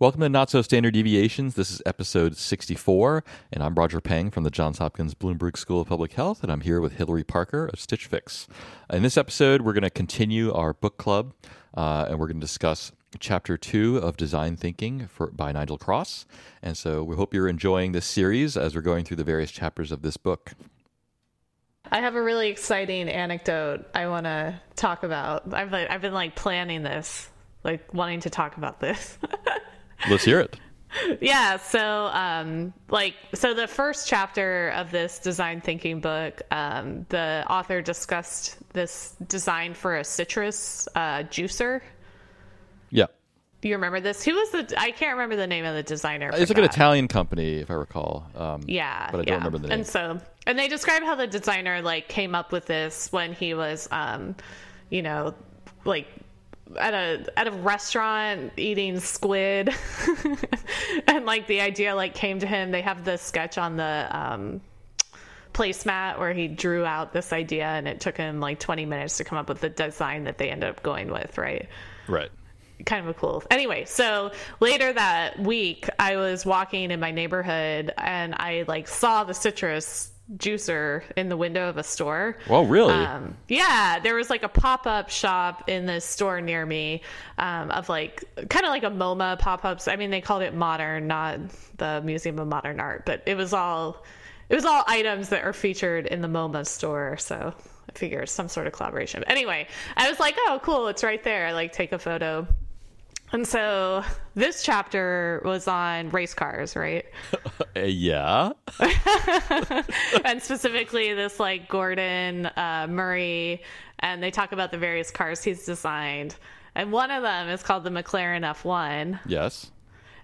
Welcome to Not So Standard Deviations. This is episode 64, and I'm Roger Peng from the Johns Hopkins Bloomberg School of Public Health, and I'm here with Hilary Parker of Stitch Fix. In this episode, we're going to continue our book club, uh, and we're going to discuss chapter two of Design Thinking for, by Nigel Cross. And so we hope you're enjoying this series as we're going through the various chapters of this book. I have a really exciting anecdote I want to talk about. I've I've been like planning this, like wanting to talk about this. Let's hear it. yeah so um like so the first chapter of this design thinking book um the author discussed this design for a citrus uh juicer Yeah. do you remember this who was the i can't remember the name of the designer It's like an. Italian company, if I recall. Um, Yeah, But I don't yeah. remember the name. And so, and they describe how the designer like came up with this when he was, um, you know, like at a at a restaurant eating squid, and like the idea like came to him. They have the sketch on the um, placemat where he drew out this idea, and it took him like 20 minutes to come up with the design that they ended up going with, right? Right. kind of a cool. Anyway, so later that week, I was walking in my neighborhood and I like saw the citrus juicer in the window of a store. Well, really? Um, yeah, there was like a pop up shop in this store near me um, of like kind of like a MoMA pop ups. I mean, they called it modern, not the Museum of Modern Art, but it was all it was all items that are featured in the MoMA store. So I figure it's some sort of collaboration. But anyway, I was like, oh, cool, it's right there. I like, take a photo. And so this chapter was on race cars, right? Uh, yeah. and specifically this like Gordon uh, Murray, and they talk about the various cars he's designed. And one of them is called the McLaren F1. Yes.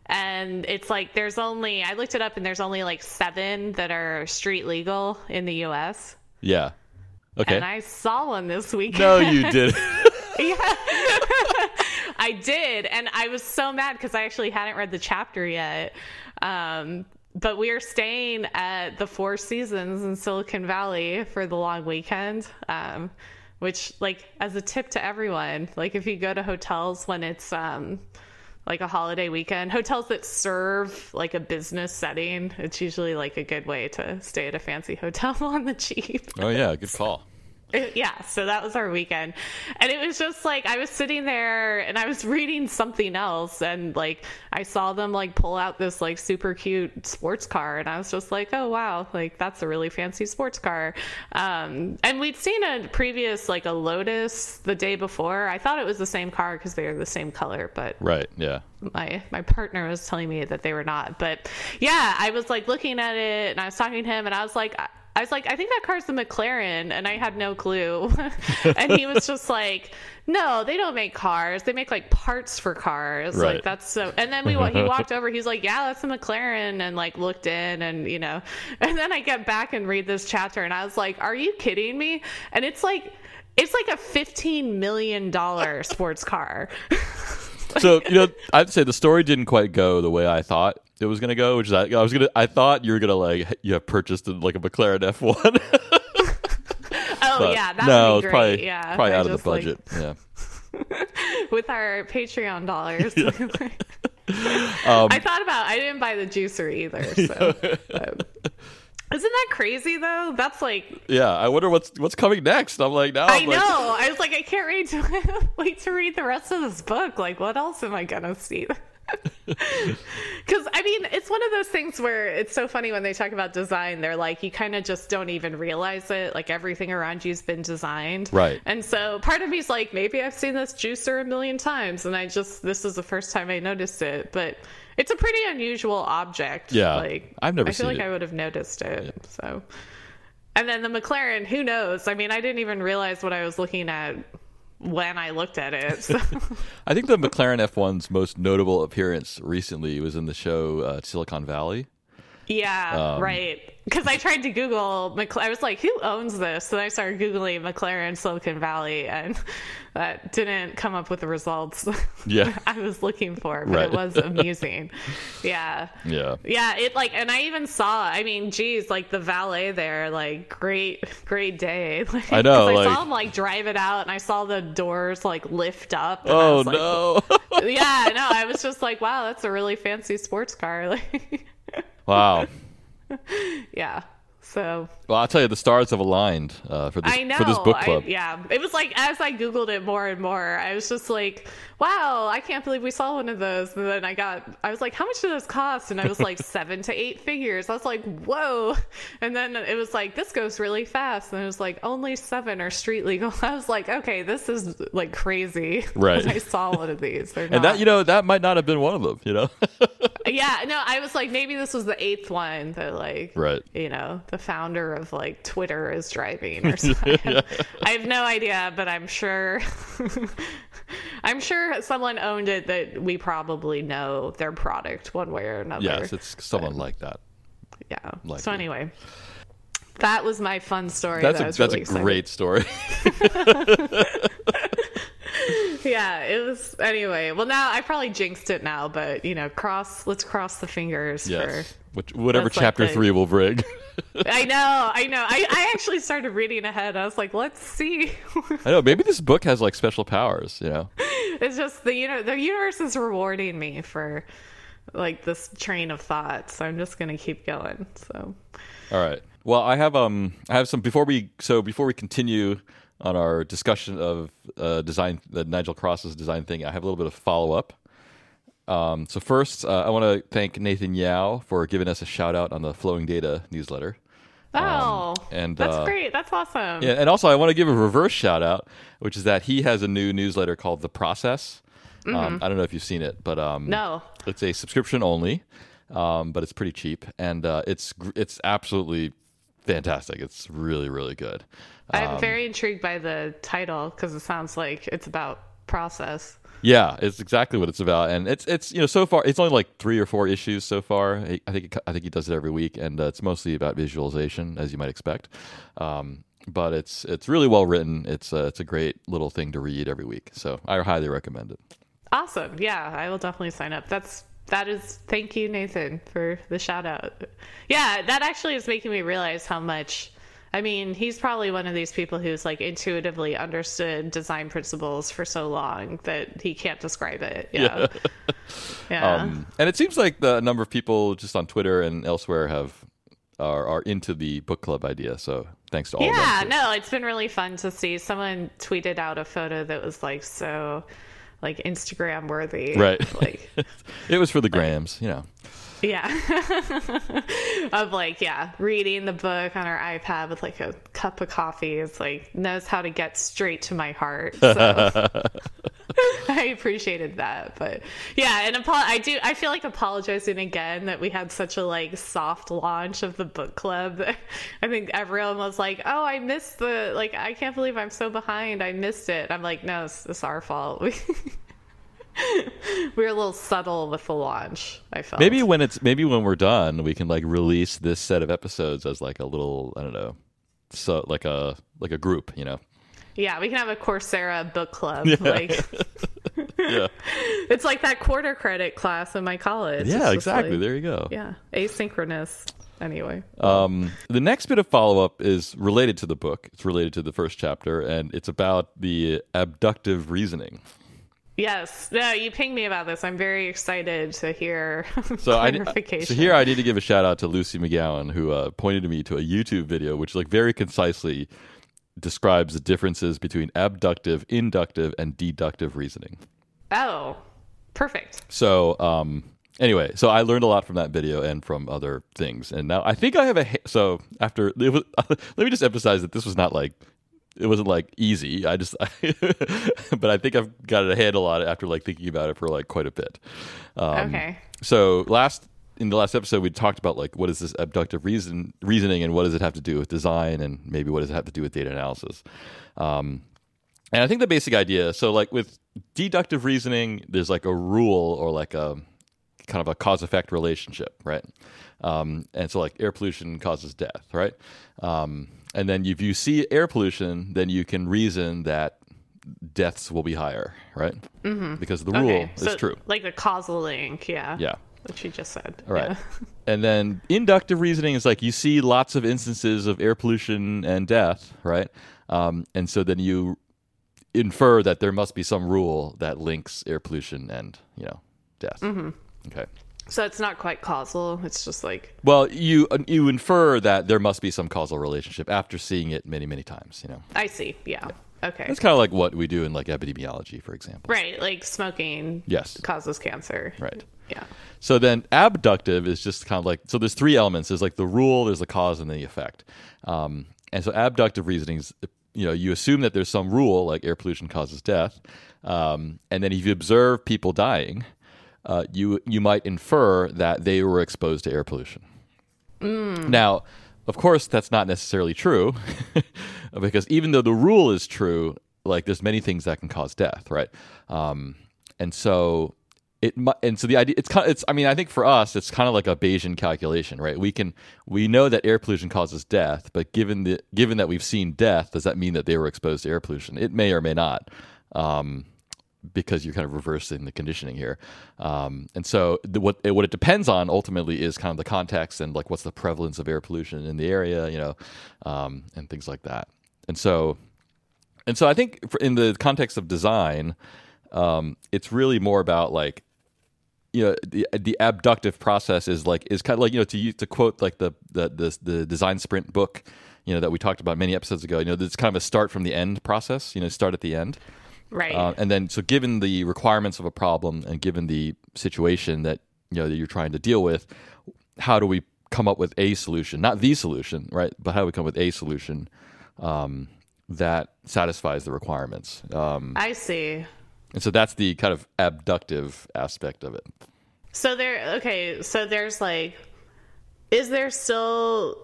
And it's like there's only, I looked it up and there's only like seven that are street legal in the US. Yeah. Okay. And I saw one this weekend. no, you didn't. Yeah. I did. And I was so mad because I actually hadn't read the chapter yet. Um, but we are staying at the Four Seasons in Silicon Valley for the long weekend. Um, which, like, as a tip to everyone, like, if you go to hotels when it's, um, like a holiday weekend, hotels that serve like a business setting, it's usually like a good way to stay at a fancy hotel on the cheap. oh, yeah. Good call. It- yeah, so that was our weekend. And it was just like I was sitting there and I was reading something else and like I saw them like pull out this like super cute sports car and I was just like, "Oh wow, like that's a really fancy sports car." Um and we'd seen a previous like a Lotus the day before. I thought it was the same car cuz they were the same color, but Right. Yeah. my my partner was telling me that they were not. But yeah, I was like looking at it and I was talking to him and I was like I- was like, I think that car's the McLaren, and I had no clue. and he was just like, No, they don't make cars. They make like parts for cars. Right. Like that's so. And then we he walked over. He's like, Yeah, that's a McLaren, and like looked in, and you know. And then I get back and read this chapter, and I was like, Are you kidding me? And it's like. It's like a fifteen million dollar sports car. so you know i'd say the story didn't quite go the way i thought it was going to go which is I, I was going to i thought you were going to like you have purchased like a mclaren f1 Oh but yeah, that no would be great. probably yeah, probably I out of the just, like, budget yeah with our Patreon dollars. Um, I thought about. I didn't buy the juicer either. So, isn't that crazy though? That's like yeah i wonder what's what's coming next i'm like now I I'm like, know. I was like, I can't wait to wait to read the rest of this book. Like, what else am I gonna see? Because I mean, it's one of those things where it's so funny when they talk about design. They're like, you kind of just don't even realize it. Like everything around you's been designed, Right. And so part of me's like, maybe I've seen this juicer a million times, and I just this is the first time I noticed it. But it's a pretty unusual object. Yeah. like I've never I feel like it. I would have noticed it. So. And then the McLaren, who knows? I mean, I didn't even realize what I was looking at when I looked at it. So. i think the mclaren f1's most notable appearance recently was in the show uh, silicon valley Yeah, Um, right. Because I tried to Google, McL- I was like, who owns this? And I started Googling McLaren Silicon Valley, and that didn't come up with the results Yeah. I was looking for, but Right. it was amusing. yeah. Yeah. Yeah, it like, and I even saw. I mean, geez, like the valet there, like great, great day. Like, I know, I like- saw him like drive it out, and I saw the doors like lift up. And I Oh was like, no. yeah, no, I was just like, wow, that's a really fancy sports car. Like, wow. yeah. So Well, I'll tell you, the stars have aligned uh, for this I know. for this book I- club. yeah. It was like as I Googled it more and more, I was just like, wow, I can't believe we saw one of those. And then I got, I was like, how much did this cost? And I was like, seven to eight figures. I was like, whoa. And then it was like, this goes really fast. And it was like, only seven are street legal. I was like, okay, this is like crazy. Right. I saw one of these. They're And that you know that might not have been one of them. You know. yeah, no, I was like, maybe this was the eighth one that, like, Right. you know, the founder of like Twitter is driving or something. I have no idea, but I'm sure, I'm sure someone owned it that we probably know their product one way or another. yes, it's someone like that. yeah. likely. So anyway, that was my fun story. That's that a that's really a excited. great story. Yeah, it was. Anyway, well, now I probably jinxed it now, but you know, cross. Let's cross the fingers yes. Which, whatever That's like chapter the- three will bring. I know, I know. I, I actually started reading ahead. I was like, let's see. I know. Maybe this book has like special powers. You know. it's just the you know the universe is rewarding me for like this train of thought, so I'm just gonna keep going. So All right. Well, I have um I have some before we so before we continue on our discussion of uh, design the Nigel Cross's design thing, I have a little bit of follow up. Um, so first, uh, I want to thank Nathan Yau for giving us a shout out on the Flowing Data newsletter. oh, and, that's uh, great. That's awesome. Yeah, and also I want to give a reverse shout out, which is that he has a new newsletter called The Process. Um, I don't know if you've seen it, but um, No. it's a subscription only, um, but it's pretty cheap, and uh, it's it's absolutely fantastic. It's really really good. I'm Um, very intrigued by the title because it sounds like it's about process. Yeah, it's exactly what it's about, and it's it's you know so far it's only like three or four issues so far. I think I think he does it every week, and uh, it's mostly about visualization, as you might expect. Um, but it's it's really well written. It's a, it's a great little thing to read every week, so I highly recommend it. Awesome. Yeah, I will definitely sign up. That's that is thank you, Nathan, for the shout out. Yeah, that actually is making me realize how much I mean, he's probably one of these people who's like intuitively understood design principles for so long that he can't describe it. Yeah. Yeah. Um, and it seems like the number of people just on Twitter and elsewhere have are are into the book club idea. So thanks to all yeah, no, it's been really fun to see. Someone tweeted out a photo that was like so like Instagram worthy. Right. Like It was for the grams, you know. Yeah. of like, yeah, reading the book on our iPad with like a cup of coffee. It's like knows how to get straight to my heart. So I appreciated that. But yeah, and apo- I do I feel like apologizing again that we had such a like soft launch of the book club. I think everyone was like, Oh, I missed the like I can't believe I'm so behind. I missed it. I'm like, no, it's, it's our fault. We we were a little subtle with the launch, I felt. Maybe when it's maybe when we're done, we can like release this set of episodes as like a little I don't know, so like a like a group, you know. Yeah, we can have a Coursera book club. Like Yeah, it's like that quarter credit class in my college. Yeah, exactly. like- there you go. yeah, asynchronous. Anyway, Um, the next bit of follow up is related to the book. It's related to the first chapter, and it's about the abductive reasoning. Yes, no, you pinged me about this. I'm very excited to hear So I so here I need to give a shout out to Lucy McGowan who uh, pointed me to a YouTube video which like very concisely describes the differences between abductive, inductive, and deductive reasoning. oh, perfect. So um, anyway, so I learned a lot from that video and from other things, and now I think I have a ha- so after it was, let me just emphasize that this was not like. It wasn't like easy. I just, but I think I've got a handle on it after like thinking about it for like quite a bit. Um, okay. so last in the last episode we talked about like what is this abductive reason reasoning and what does it have to do with design and maybe what does it have to do with data analysis um, and i think the basic idea so like with deductive reasoning there's like a rule or like a kind of a cause effect relationship, right? Um, and so like air pollution causes death, right? Um, and then if you see air pollution, then you can reason that deaths will be higher, right? Mm-hmm. Because the rule Okay, is so true. like the causal link, yeah. Yeah. What you just said. Right. Yeah. And then inductive reasoning is like you see lots of instances of air pollution and death, right? Um, and so then you infer that there must be some rule that links air pollution and you know death. Mm-hmm. Okay. So it's not quite causal. It's just like Well, you uh, you infer that there must be some causal relationship after seeing it many many times. You know, I see. Yeah. Okay. it's kind of like what we do in like epidemiology, for example. right. Like smoking Yes. causes cancer. Right. Yeah. So then abductive is just kind of like so there's three elements. There's like the rule, there's the cause, and the effect. Um, and so abductive reasonings, you know, you assume that there's some rule like air pollution causes death, um, and then if you observe people dying, uh, you you might infer that they were exposed to air pollution. Now, of course, that's not necessarily true, because even though the rule is true, like there's many things that can cause death, right? Um, and so it and so the idea it's kind of, it's I mean I think for us it's kind of like a Bayesian calculation, right? We can we know that air pollution causes death, but given the given that we've seen death, does that mean that they were exposed to air pollution? It may or may not. Um, because you're kind of reversing the conditioning here. Um, and so the, what it, what it depends on ultimately is kind of the context and like what's the prevalence of air pollution in the area, you know, um, and things like that. And so, and so I think in the context of design, um, it's really more about like you know the the abductive process is like is kind of like you know to use, to quote like the, the the the design sprint book you know that we talked about many episodes ago you know it's kind of a start from the end process you know start at the end Right. uh, and then, so given the requirements of a problem and given the situation that you know that you're trying to deal with, how do we come up with a solution? Not the solution, right? But how do we come up with a solution um, that satisfies the requirements? Um, I see. and so that's the kind of abductive aspect of it. So there okay, so there's like is there still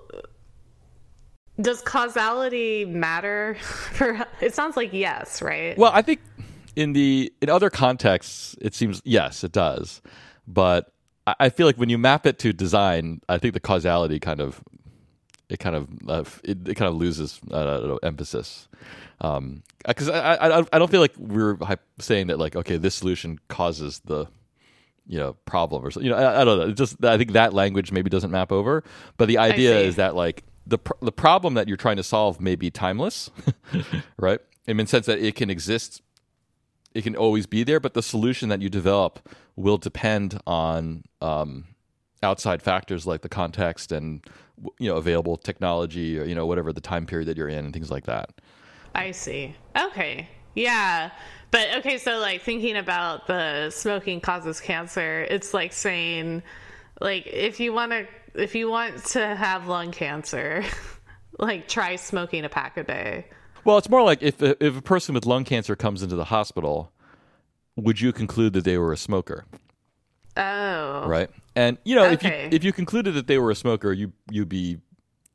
does causality matter for it sounds like yes, right? Well, I think in the in other contexts, it seems yes, it does, but I, I feel like when you map it to design, I think the causality kind of it kind of uh, it, it kind of loses uh, know, emphasis. Because I, I I don't feel like we're saying that like okay this solution causes the you know problem or something you know I, I don't know. It just I think that language maybe doesn't map over. But the idea is that like the pr- the problem that you're trying to solve may be timeless right in the sense that it can exist it can always be there, but the solution that you develop will depend on um, outside factors like the context and you know available technology or you know whatever the time period that you're in and things like that. I see. Okay. Yeah. But okay, so like thinking about the smoking causes cancer, it's like saying like if you want to if you want to have lung cancer, like try smoking a pack a day. Well, it's more like if if a person with lung cancer comes into the hospital, would you conclude that they were a smoker, Oh. right? And you know if you if you concluded that they were a smoker, you you'd be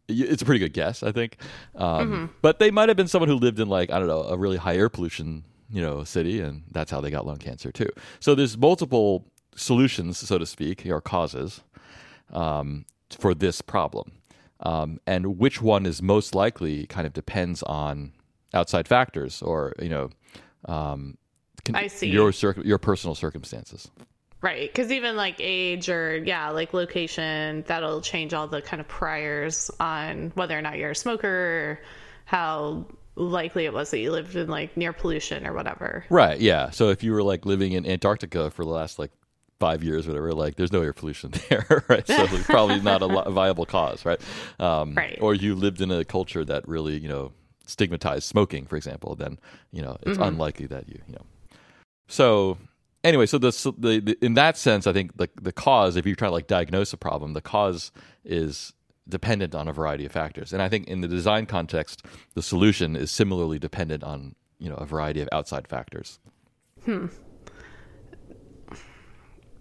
it's a pretty good guess, I think. Um, But they might have been someone who lived in like I don't know a really high air pollution you know city, and that's how they got lung cancer too. So there's multiple solutions, so to speak, or causes um, for this problem, um, and which one is most likely kind of depends on outside factors or you know. Um, con- I see. your circ- your personal circumstances. Right, because even like age or yeah, like location, that'll change all the kind of priors on whether or not you're a smoker, or how likely it was that you lived in like near pollution or whatever. Right. Yeah. So if you were like living in Antarctica for the last like five years, whatever, like there's no air pollution there, right? So it's probably not a li- viable cause, right? Um, Right. Or you lived in a culture that really, you know, stigmatized smoking, for example, then you know it's unlikely that you, you know. So anyway, so the, the, the in that sense, I think the the cause, if you're trying to like diagnose a problem, the cause is dependent on a variety of factors, and I think in the design context, the solution is similarly dependent on you know a variety of outside factors.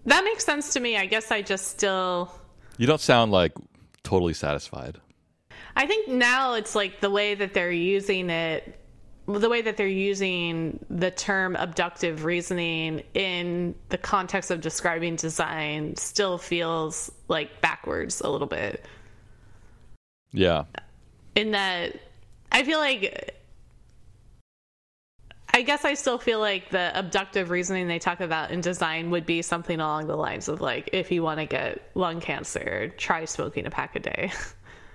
That makes sense to me. I guess I just still. You don't sound like totally satisfied. I think now it's like the way that they're using it the way that they're using the term abductive reasoning in the context of describing design still feels like backwards a little bit. Yeah. In that, I feel like. I guess I still feel like the abductive reasoning they talk about in design would be something along the lines of like, if you want to get lung cancer, try smoking a pack a day.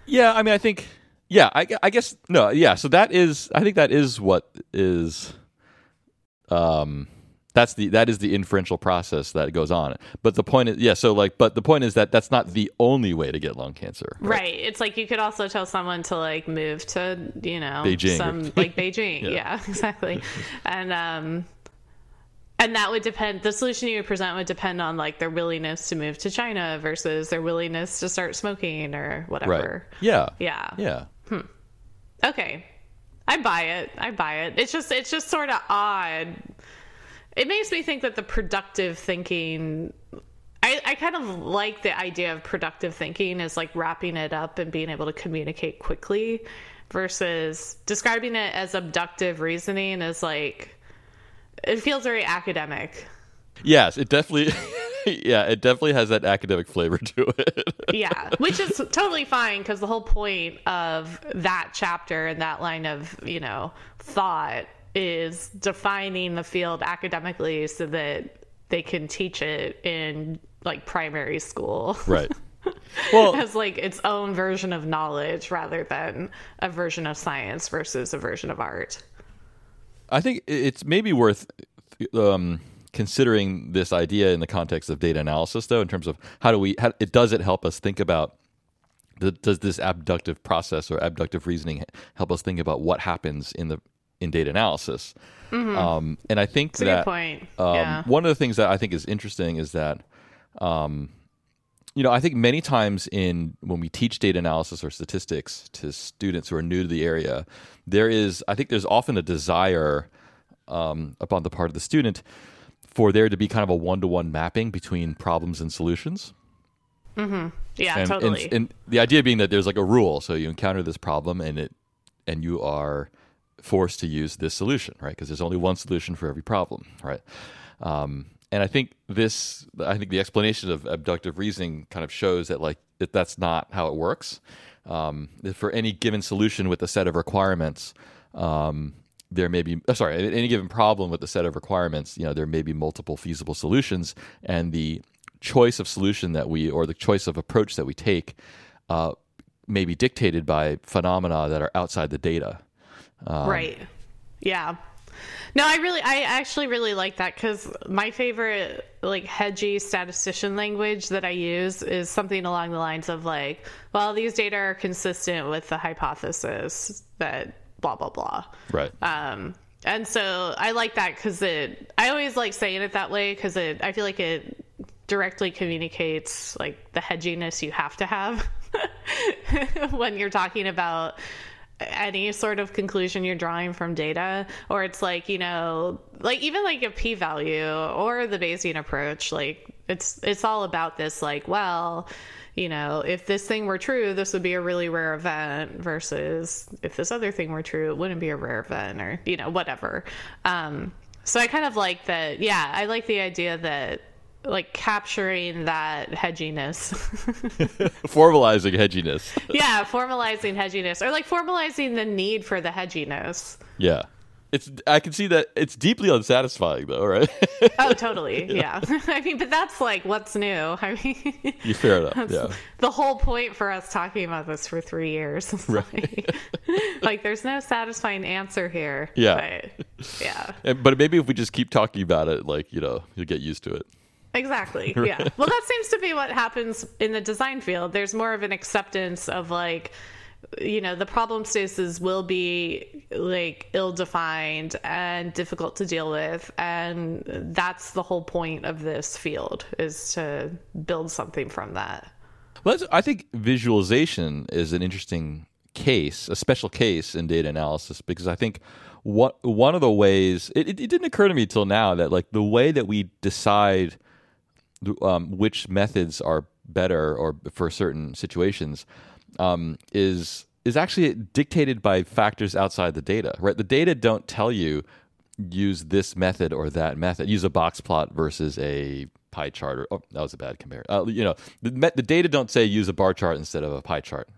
Yeah, I mean, I think, yeah, I, I guess no, yeah. So that is, I think that is what is, um, that's the that is the inferential process that goes on. But the point is, yeah. So like, but the point is that that's not the only way to get lung cancer. Right. right. It's like you could also tell someone to like move to you know Beijing some like Beijing. yeah. yeah, exactly. and um, and that would depend the solution you would present would depend on like their willingness to move to china versus their willingness to start smoking or whatever right. yeah yeah yeah hmm. okay i buy it i buy it it's just it's just sort of odd it makes me think that the productive thinking I, I kind of like the idea of productive thinking is like wrapping it up and being able to communicate quickly versus describing it as abductive reasoning is like it feels very academic. Yes, it definitely. yeah, it definitely has that academic flavor to it. yeah, which is totally fine because the whole point of that chapter and that line of you know thought is defining the field academically so that they can teach it in like primary school. Right. Well, as like its own version of knowledge rather than a version of science versus a version of art. I think it's maybe worth um, considering this idea in the context of data analysis, though, in terms of how do we, how, it does it help us think about does this abductive process or abductive reasoning help us think about what happens in the in data analysis? Mm-hmm. Um, and I think That's that point. Um, yeah. one of the things that I think is interesting is that. Um, you know, I think many times in when we teach data analysis or statistics to students who are new to the area, there is, I think, there's often a desire um, upon the part of the student for there to be kind of a one-to-one mapping between problems and solutions. Mm-hmm. Yeah, and, totally. And, and the idea being that there's like a rule, so you encounter this problem and it, and you are forced to use this solution, right? Because there's only one solution for every problem, right? Um, and I think this, I think the explanation of abductive reasoning kind of shows that like that that's not how it works. Um, for any given solution with a set of requirements, um, there may be oh, sorry any given problem with a set of requirements. You know, there may be multiple feasible solutions, and the choice of solution that we or the choice of approach that we take uh, may be dictated by phenomena that are outside the data. Um, right. Yeah. No, I really, I actually really like that because my favorite, like, hedgy statistician language that I use is something along the lines of, like, well, these data are consistent with the hypothesis that blah, blah, blah. Right. Um, and so I like that because it, I always like saying it that way because it, I feel like it directly communicates, like, the hedginess you have to have when you're talking about any sort of conclusion you're drawing from data or it's like you know like even like a p-value or the bayesian approach like it's it's all about this like well you know if this thing were true this would be a really rare event versus if this other thing were true it wouldn't be a rare event or you know whatever. Um so i kind of like that yeah i like the idea that like capturing that hedginess. Formalizing hedginess. Yeah formalizing hedginess or like formalizing the need for the hedginess. Yeah. It's i can see that it's deeply unsatisfying though right? Oh totally yeah. yeah. i mean but that's like what's new. I mean you fair enough yeah. the whole point for us talking about this for three years. Right. Like, like there's no satisfying answer here yeah. but, yeah. And, but maybe if we just keep talking about it like you know you'll get used to it Exactly. Yeah. well, that seems to be what happens in the design field. There's more of an acceptance of like, you know, the problem spaces will be like ill defined and difficult to deal with. And that's the whole point of this field is to build something from that. Well, I think visualization is an interesting case, a special case in data analysis, because I think what one of the ways it, it, it didn't occur to me till now that like the way that we decide um, which methods are better or for certain situations um, is is actually dictated by factors outside the data, right? The data don't tell you use this method or that method. Use a box plot versus a pie chart. Or oh, that was a bad comparison. Uh, you know, the, the data don't say use a bar chart instead of a pie chart.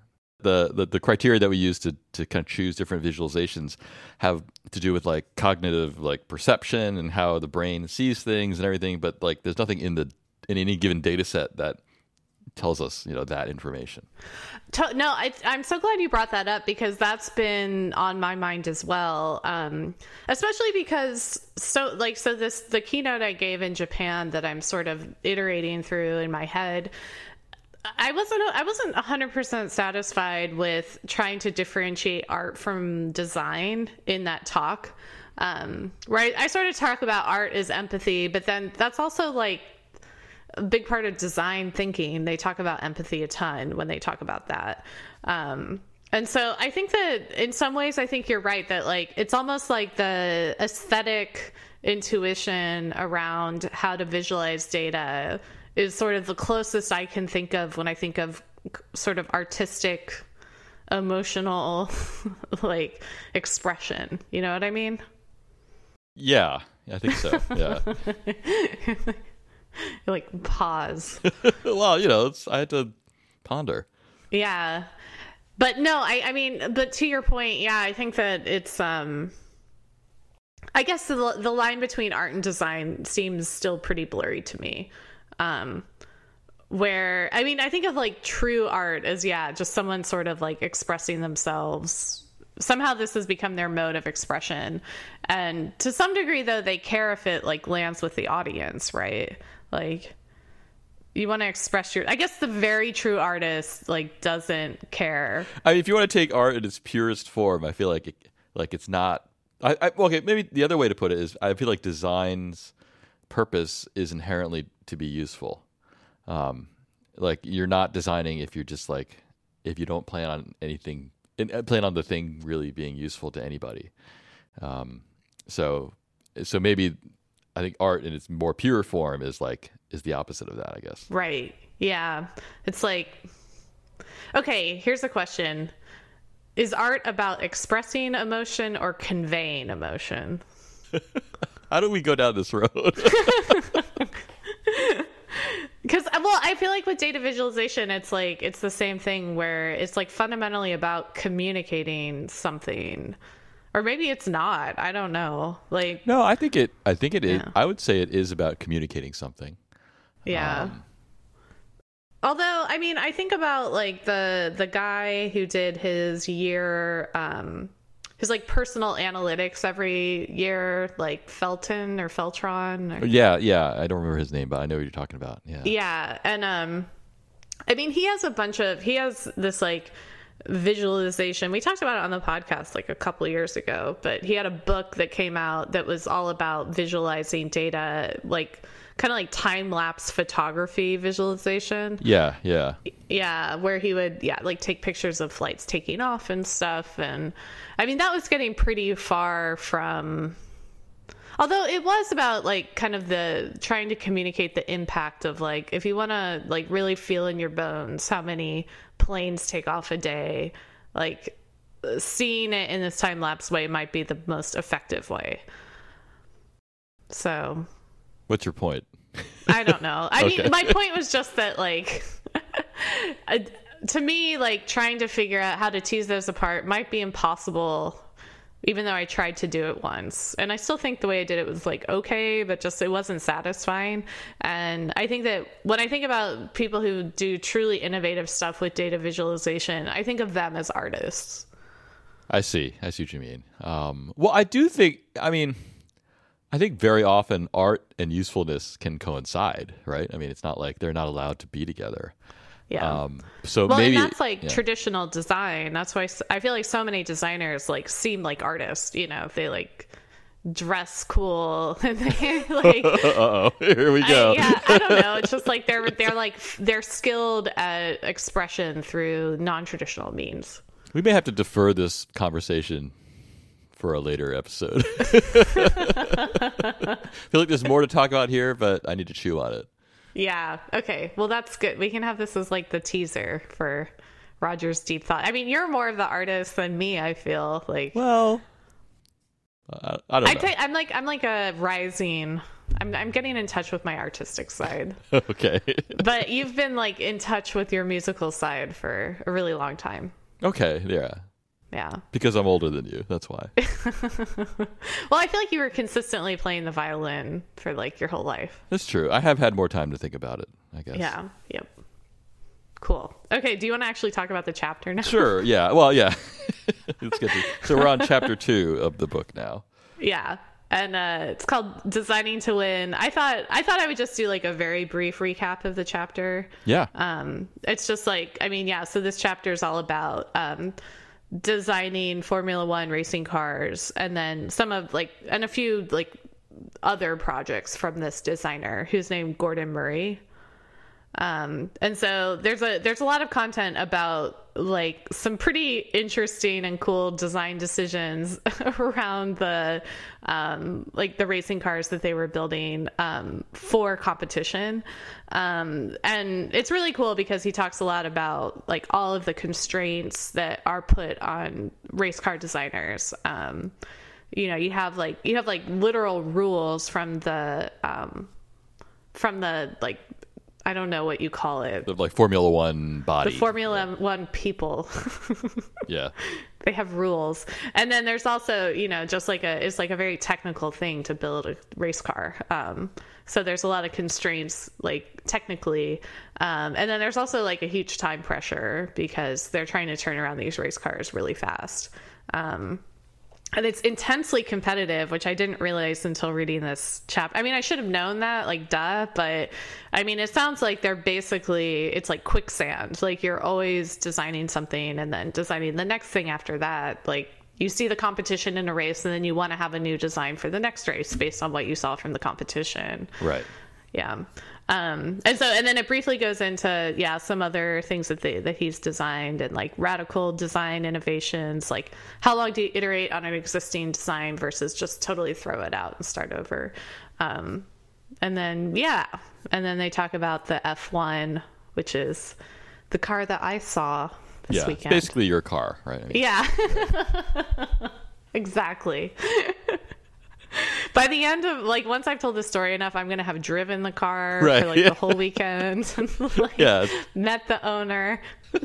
The, the, the criteria that we use to, to kind of choose different visualizations have to do with like cognitive like perception and how the brain sees things and everything but like there's nothing in the in any given data set that tells us you know that information no I, am so glad you brought that up because that's been on my mind as well um, especially because so like so this the keynote i gave in japan that i'm sort of iterating through in my head I wasn't I wasn't 100% satisfied with trying to differentiate art from design in that talk. Um, right I started to talk about art as empathy, but then that's also like a big part of design thinking. They talk about empathy a ton when they talk about that. Um, and so I think that in some ways, I think you're right that like it's almost like the aesthetic intuition around how to visualize data is sort of the closest I can think of when I think of sort of artistic, emotional, like expression. You know what I mean? Yeah, I think so. Yeah. like pause. well, you know, I had to ponder. Yeah. But no, I I mean, but to your point, yeah, I think that it's um I guess the the line between art and design seems still pretty blurry to me. Um where I mean, I think of like true art as yeah, just someone sort of like expressing themselves somehow this has become their mode of expression and to some degree though they care if it like lands with the audience right like you want to express your I guess the very true artist like doesn't care. I mean, if you want to take art in its purest form, I feel like it, like it's not I, I okay, maybe the other way to put it is I feel like design's purpose is inherently to be useful. Um like you're not designing if you're just like if you don't plan on anything uh, plan on the thing really being useful to anybody. Um so so maybe I think art in its more pure form is like is the opposite of that, I guess. Right. Yeah. It's like Okay, here's a question. Is art about expressing emotion or conveying emotion? How do we go down this road? Because, well, I feel like with data visualization, it's like, it's the same thing where it's like fundamentally about communicating something or maybe it's not. I don't know. Like no i think it i think it yeah. is, i would say it is about communicating something. Yeah. Um, although i mean i think about like the the guy who did his year um his like personal analytics every year like felton or feltron or... yeah yeah. I don't remember his name but i know what you're talking about. Yeah. Yeah and um i mean he has a bunch of he has this like visualization. We talked about it on the podcast like a couple years ago, but he had a book that came out that was all about visualizing data, like kind of like time lapse photography visualization. Yeah, yeah. Yeah, where he would yeah, like take pictures of flights taking off and stuff and I mean that was getting pretty far from although it was about like kind of the trying to communicate the impact of like if you want to like really feel in your bones how many planes take off a day like seeing it in this time lapse way might be the most effective way. So. What's your point? I don't know. I okay. mean my point was just that like to me like trying to figure out how to tease those apart might be impossible even though I tried to do it once. And I still think the way I did it was like okay, but just it wasn't satisfying. And I think that when I think about people who do truly innovative stuff with data visualization, I think of them as artists. I see. I see what you mean. Um, well, I do think, I mean, I think very often art and usefulness can coincide, right? I mean, it's not like they're not allowed to be together. Yeah. Um, so well, maybe that's like yeah. traditional design. That's why I feel like so many designers like seem like artists. You know, they like dress cool and they like. oh, here we go. I, yeah, I don't know. It's just like they're they're like they're skilled at expression through non-traditional means. We may have to defer this conversation for a later episode. I feel like there's more to talk about here, but I need to chew on it. Yeah. Okay. Well, that's good. We can have this as like the teaser for Roger's deep thought. I mean, you're more of the artist than me. I feel like. Well, I, I don't I know. think I'm like I'm like a rising. I'm I'm getting in touch with my artistic side, okay. but you've been like in touch with your musical side for a really long time. okay. Yeah. Yeah. Because I'm older than you. That's why. Well, I feel like you were consistently playing the violin for like your whole life. That's true. I have had more time to think about it. I guess. Yeah. Yep. Cool. Okay. Do you want to actually talk about the chapter now? Sure. Yeah. Well. Yeah. Let's get to, so we're on chapter two of the book now. Yeah. And uh, it's called "Designing to Win." I thought I thought I would just do like a very brief recap of the chapter. Yeah. Um, it's just like I mean, yeah. So this chapter is all about um, designing Formula One racing cars, and then some of like and a few like other projects from this designer who's named Gordon Murray. Um, and so there's a there's a lot of content about like some pretty interesting and cool design decisions around the um, like the racing cars that they were building um, for competition. Um, and it's really cool because he talks a lot about like all of the constraints that are put on race car designers. Um, you know, you have like you have like literal rules from the um, from the like I don't know what you call it. The, like Formula One body. The Formula One people. yeah. they have rules. And then there's also, you know, just like a it's like a very technical thing to build a race car. Um, so there's a lot of constraints like technically. Um, and then there's also like a huge time pressure because they're trying to turn around these race cars really fast. Um, and it's intensely competitive, which I didn't realize until reading this chapter. I mean, I should have known that, like, duh. But I mean, it sounds like they're basically it's like quicksand. Like you're always designing something and then designing the next thing after that. Like you see the competition in a race, and then you want to have a new design for the next race based on what you saw from the competition. Right. Yeah. Um, and so, and then it briefly goes into, yeah, some other things that they, that he's designed and like radical design innovations, like how long do you iterate on an existing design versus just totally throw it out and start over. Um, and then, yeah. And then they talk about the F1, which is the car that I saw this yeah. weekend. Basically your car, right? I mean, Yeah. exactly. By the end of like once I've told the story enough, I'm gonna have driven the car Right, for like yeah. the whole weekend. and, like, Yeah. Met the owner.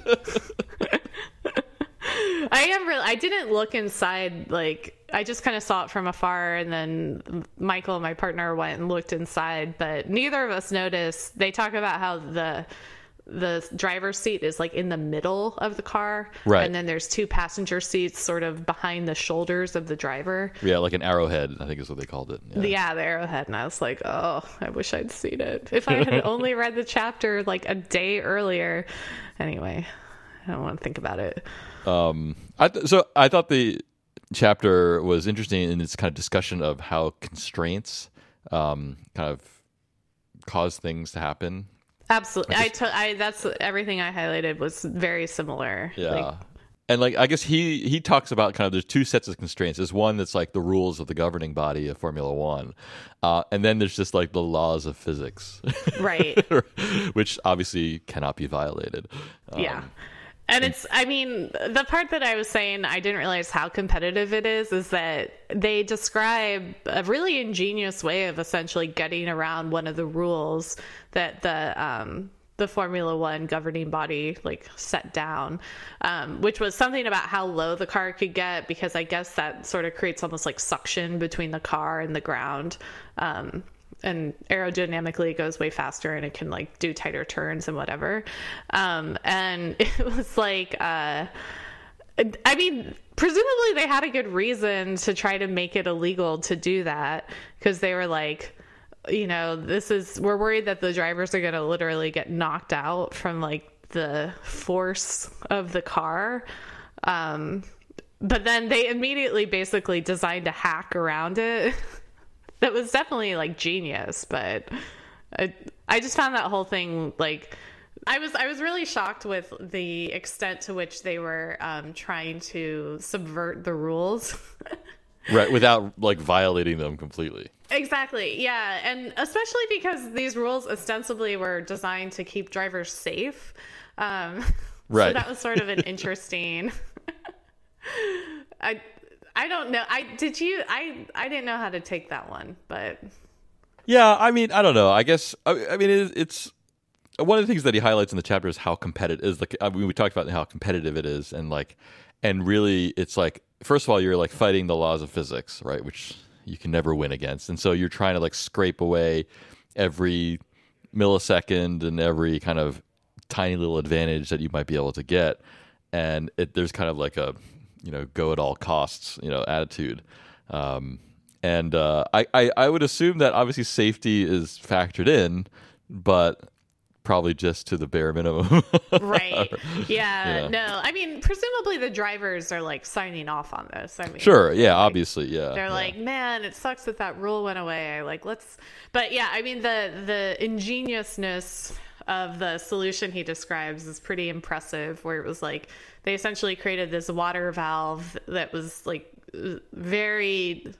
I am really I didn't look inside like I just kind of saw it from afar and then Michael, my partner, went and looked inside, but neither of us noticed. They talk about how the the driver's seat is like in the middle of the car Right. and then there's two passenger seats sort of behind the shoulders of the driver Yeah, like an arrowhead, I think is what they called it. Yeah. yeah the arrowhead and i was like oh i wish i'd seen it if i had only read the chapter like a day earlier anyway i don't want to think about it I th- so I thought the chapter was interesting in its kind of discussion of how constraints um, kind of cause things to happen. Absolutely I to- I that's everything i highlighted was very similar Yeah. Like, and like I guess he he talks about kind of there's two sets of constraints. There's one that's like the rules of the governing body of Formula One, uh, and then there's just like the laws of physics, right which obviously cannot be violated. Um, yeah and it's i mean the part that i was saying i didn't realize how competitive it is is that they describe a really ingenious way of essentially getting around one of the rules that the um the Formula One governing body like set down, um, which was something about how low the car could get because I guess that sort of creates almost like suction between the car and the ground. Um, and aerodynamically it goes way faster and it can like do tighter turns and whatever. Um, and it was like, uh, I mean, presumably they had a good reason to try to make it illegal to do that because they were like, you know, this is, we're worried that the drivers are going to literally get knocked out from like the force of the car. Um, but then they immediately basically designed a hack around it that was definitely like genius, but I, I just found that whole thing like I was I was really shocked with the extent to which they were um, trying to subvert the rules. right, without like violating them completely. exactly, yeah, and especially because these rules ostensibly were designed to keep drivers safe. Um, Right. So that was sort of an interesting. I I don't know. I did you I I didn't know how to take that one, but Yeah, I mean, I don't know. I guess I, I mean it, it's one of the things that he highlights in the chapter is how competitive is like I mean, we talked about how competitive it is and like and really it's like first of all you're like fighting the laws of physics, right, which you can never win against. And so you're trying to like scrape away every millisecond and every kind of tiny little advantage that you might be able to get and it, there's kind of like a you know go at all costs you know attitude um, and uh, I, I I would assume that obviously safety is factored in but probably just to the bare minimum right. Yeah, Yeah. No. I mean, presumably the drivers are like signing off on this. I mean, sure yeah obviously yeah They're yeah. like, man, it sucks that that rule went away. Like, let's. But yeah, I mean, the the ingeniousness of the solution he describes is pretty impressive. Where it was like they essentially created this water valve that was like very.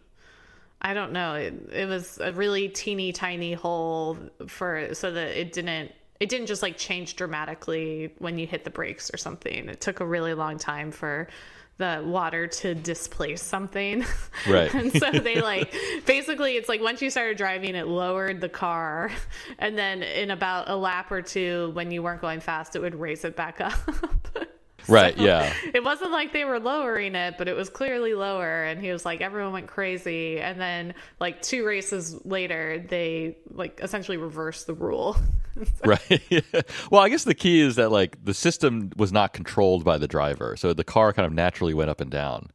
I don't know. It, it was a really teeny tiny hole for so that it didn't it didn't just like change dramatically when you hit the brakes or something. It took a really long time for the water to displace something. Right. and so they like basically it's like once you started driving it lowered the car and then in about a lap or two when you weren't going fast it would raise it back up. right yeah It wasn't like they were lowering it, but it was clearly lower. And he was like, everyone went crazy. And then, like, two races later, they, like, essentially reversed the rule. right well i guess the key is that like the system was not controlled by the driver so the car kind of naturally went up and down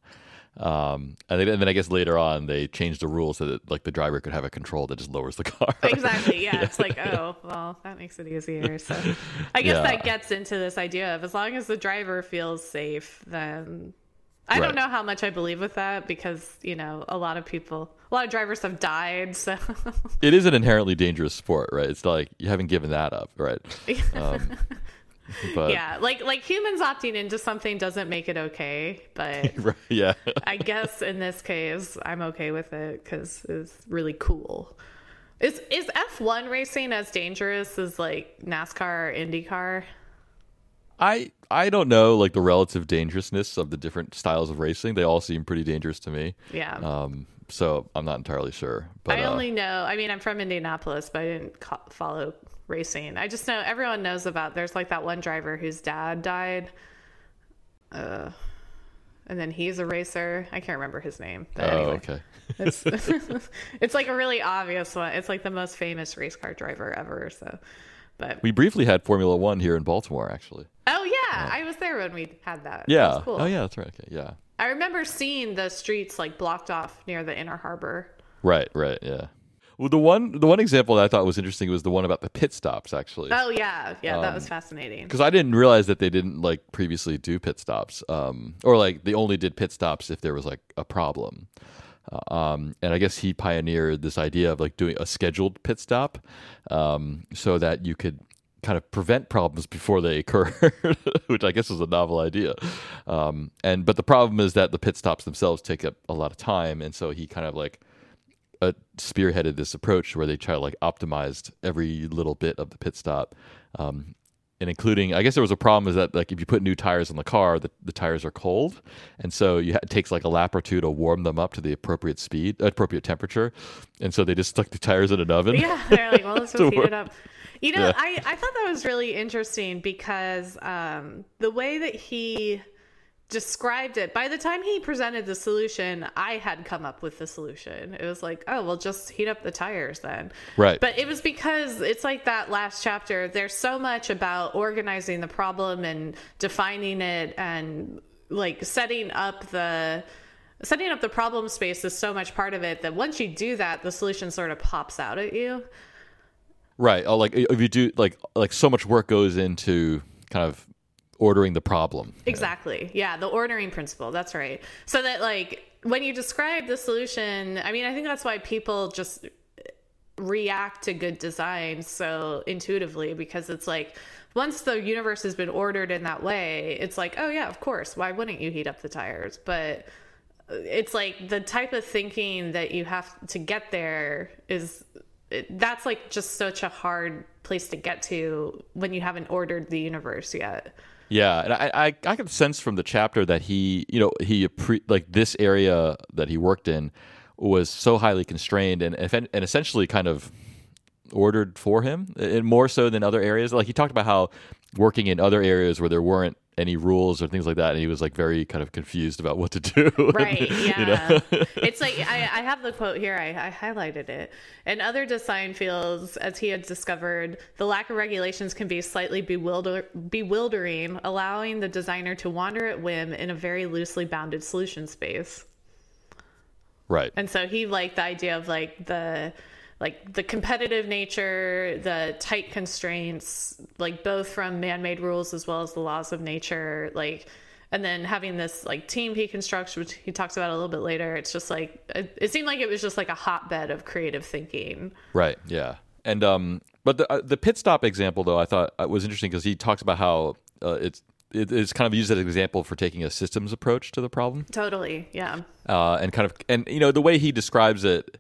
um and then, and then i guess later on they changed the rules so that like the driver could have a control that just lowers the car exactly. Yeah. It's like, oh, well, that makes it easier. So I guess Yeah. that gets into this idea of as long as the driver feels safe, then. I Right. don't know how much I believe with that because, you know, a lot of people, a lot of drivers have died. So, it is an inherently dangerous sport right it's like you haven't given that up right um but yeah, like like humans opting into something doesn't make it okay, but yeah I guess in this case, I'm okay with it because it's really cool. Is is F1 racing as dangerous as like NASCAR or IndyCar? I I don't know like the relative dangerousness of the different styles of racing. They all seem pretty dangerous to me. Yeah. Um, so I'm not entirely sure. But I uh, only know, I mean, I'm from Indianapolis, but I didn't co- follow racing. I just know everyone knows about there's like that one driver whose dad died. Uh, and then he's a racer. I can't remember his name. Oh, anyway. okay. It's it's like a really obvious one. It's like the most famous race car driver ever. So, but We briefly had Formula One here in Baltimore, actually. oh yeah, I was there when we had that. That Yeah. was cool. Oh, yeah. That's right. Okay. Yeah. I remember seeing the streets like blocked off near the inner harbor. Right. Right. Yeah. Well, the one the one example that I thought was interesting was the one about the pit stops, actually. Oh yeah, yeah, that Um, was fascinating. because I didn't realize that they didn't like previously do pit stops, um, or like they only did pit stops if there was like a problem. Uh, um, and I guess he pioneered this idea of like doing a scheduled pit stop, um, so that you could kind of prevent problems before they occur, which I guess was a novel idea. Um, and but the problem is that the pit stops themselves take up a lot of time, and so he kind of like uh, spearheaded this approach where they try to like optimized every little bit of the pit stop, um, and including I guess there was a problem is that like if you put new tires on the car, the, the tires are cold, and so you ha- it takes like a lap or two to warm them up to the appropriate speed, appropriate temperature, and so they just stuck the tires in an oven. Yeah, they're like, well, let's just heat it up. You know, Yeah. I, I thought that was really interesting because um, the way that he described it, by the time he presented the solution, I had come up with the solution. It was like, oh, well, just heat up the tires then. Right. But it was because it's like that last chapter. There's so much about organizing the problem and defining it and like setting up the setting up the problem space is so much part of it that once you do that, the solution sort of pops out at you. Right. Oh, like if you do like like so much work goes into kind of ordering the problem. Exactly. Yeah, the ordering principle. That's right. So that like when you describe the solution, I mean, I think that's why people just react to good design so intuitively because it's like once the universe has been ordered in that way, it's like, oh yeah, of course. Why wouldn't you heat up the tires? But it's like the type of thinking that you have to get there is that's like just such a hard place to get to when you haven't ordered the universe yet. Yeah, and I, I I can sense from the chapter that he, you know, he like this area that he worked in was so highly constrained and and essentially kind of ordered for him, and more so than other areas. Like he talked about how working in other areas where there weren't any rules or things like that and he was like very kind of confused about what to do. Right yeah. You know? it's like I, I, have the quote here I, I, highlighted it. In other design fields as he had discovered the lack of regulations can be slightly bewilder, bewildering allowing the designer to wander at whim in a very loosely bounded solution space. Right. And so he liked the idea of like the like the competitive nature, the tight constraints, like both from man-made rules as well as the laws of nature, like and then having this like team he constructs which he talks about a little bit later it's just like it, it seemed like it was just like a hotbed of creative thinking. Right yeah. And um but the uh, the pit stop example though i thought uh, was interesting because he talks about how uh, it's it's kind of used as an example for taking a systems approach to the problem. Totally yeah. Uh, and kind of and you know the way he describes it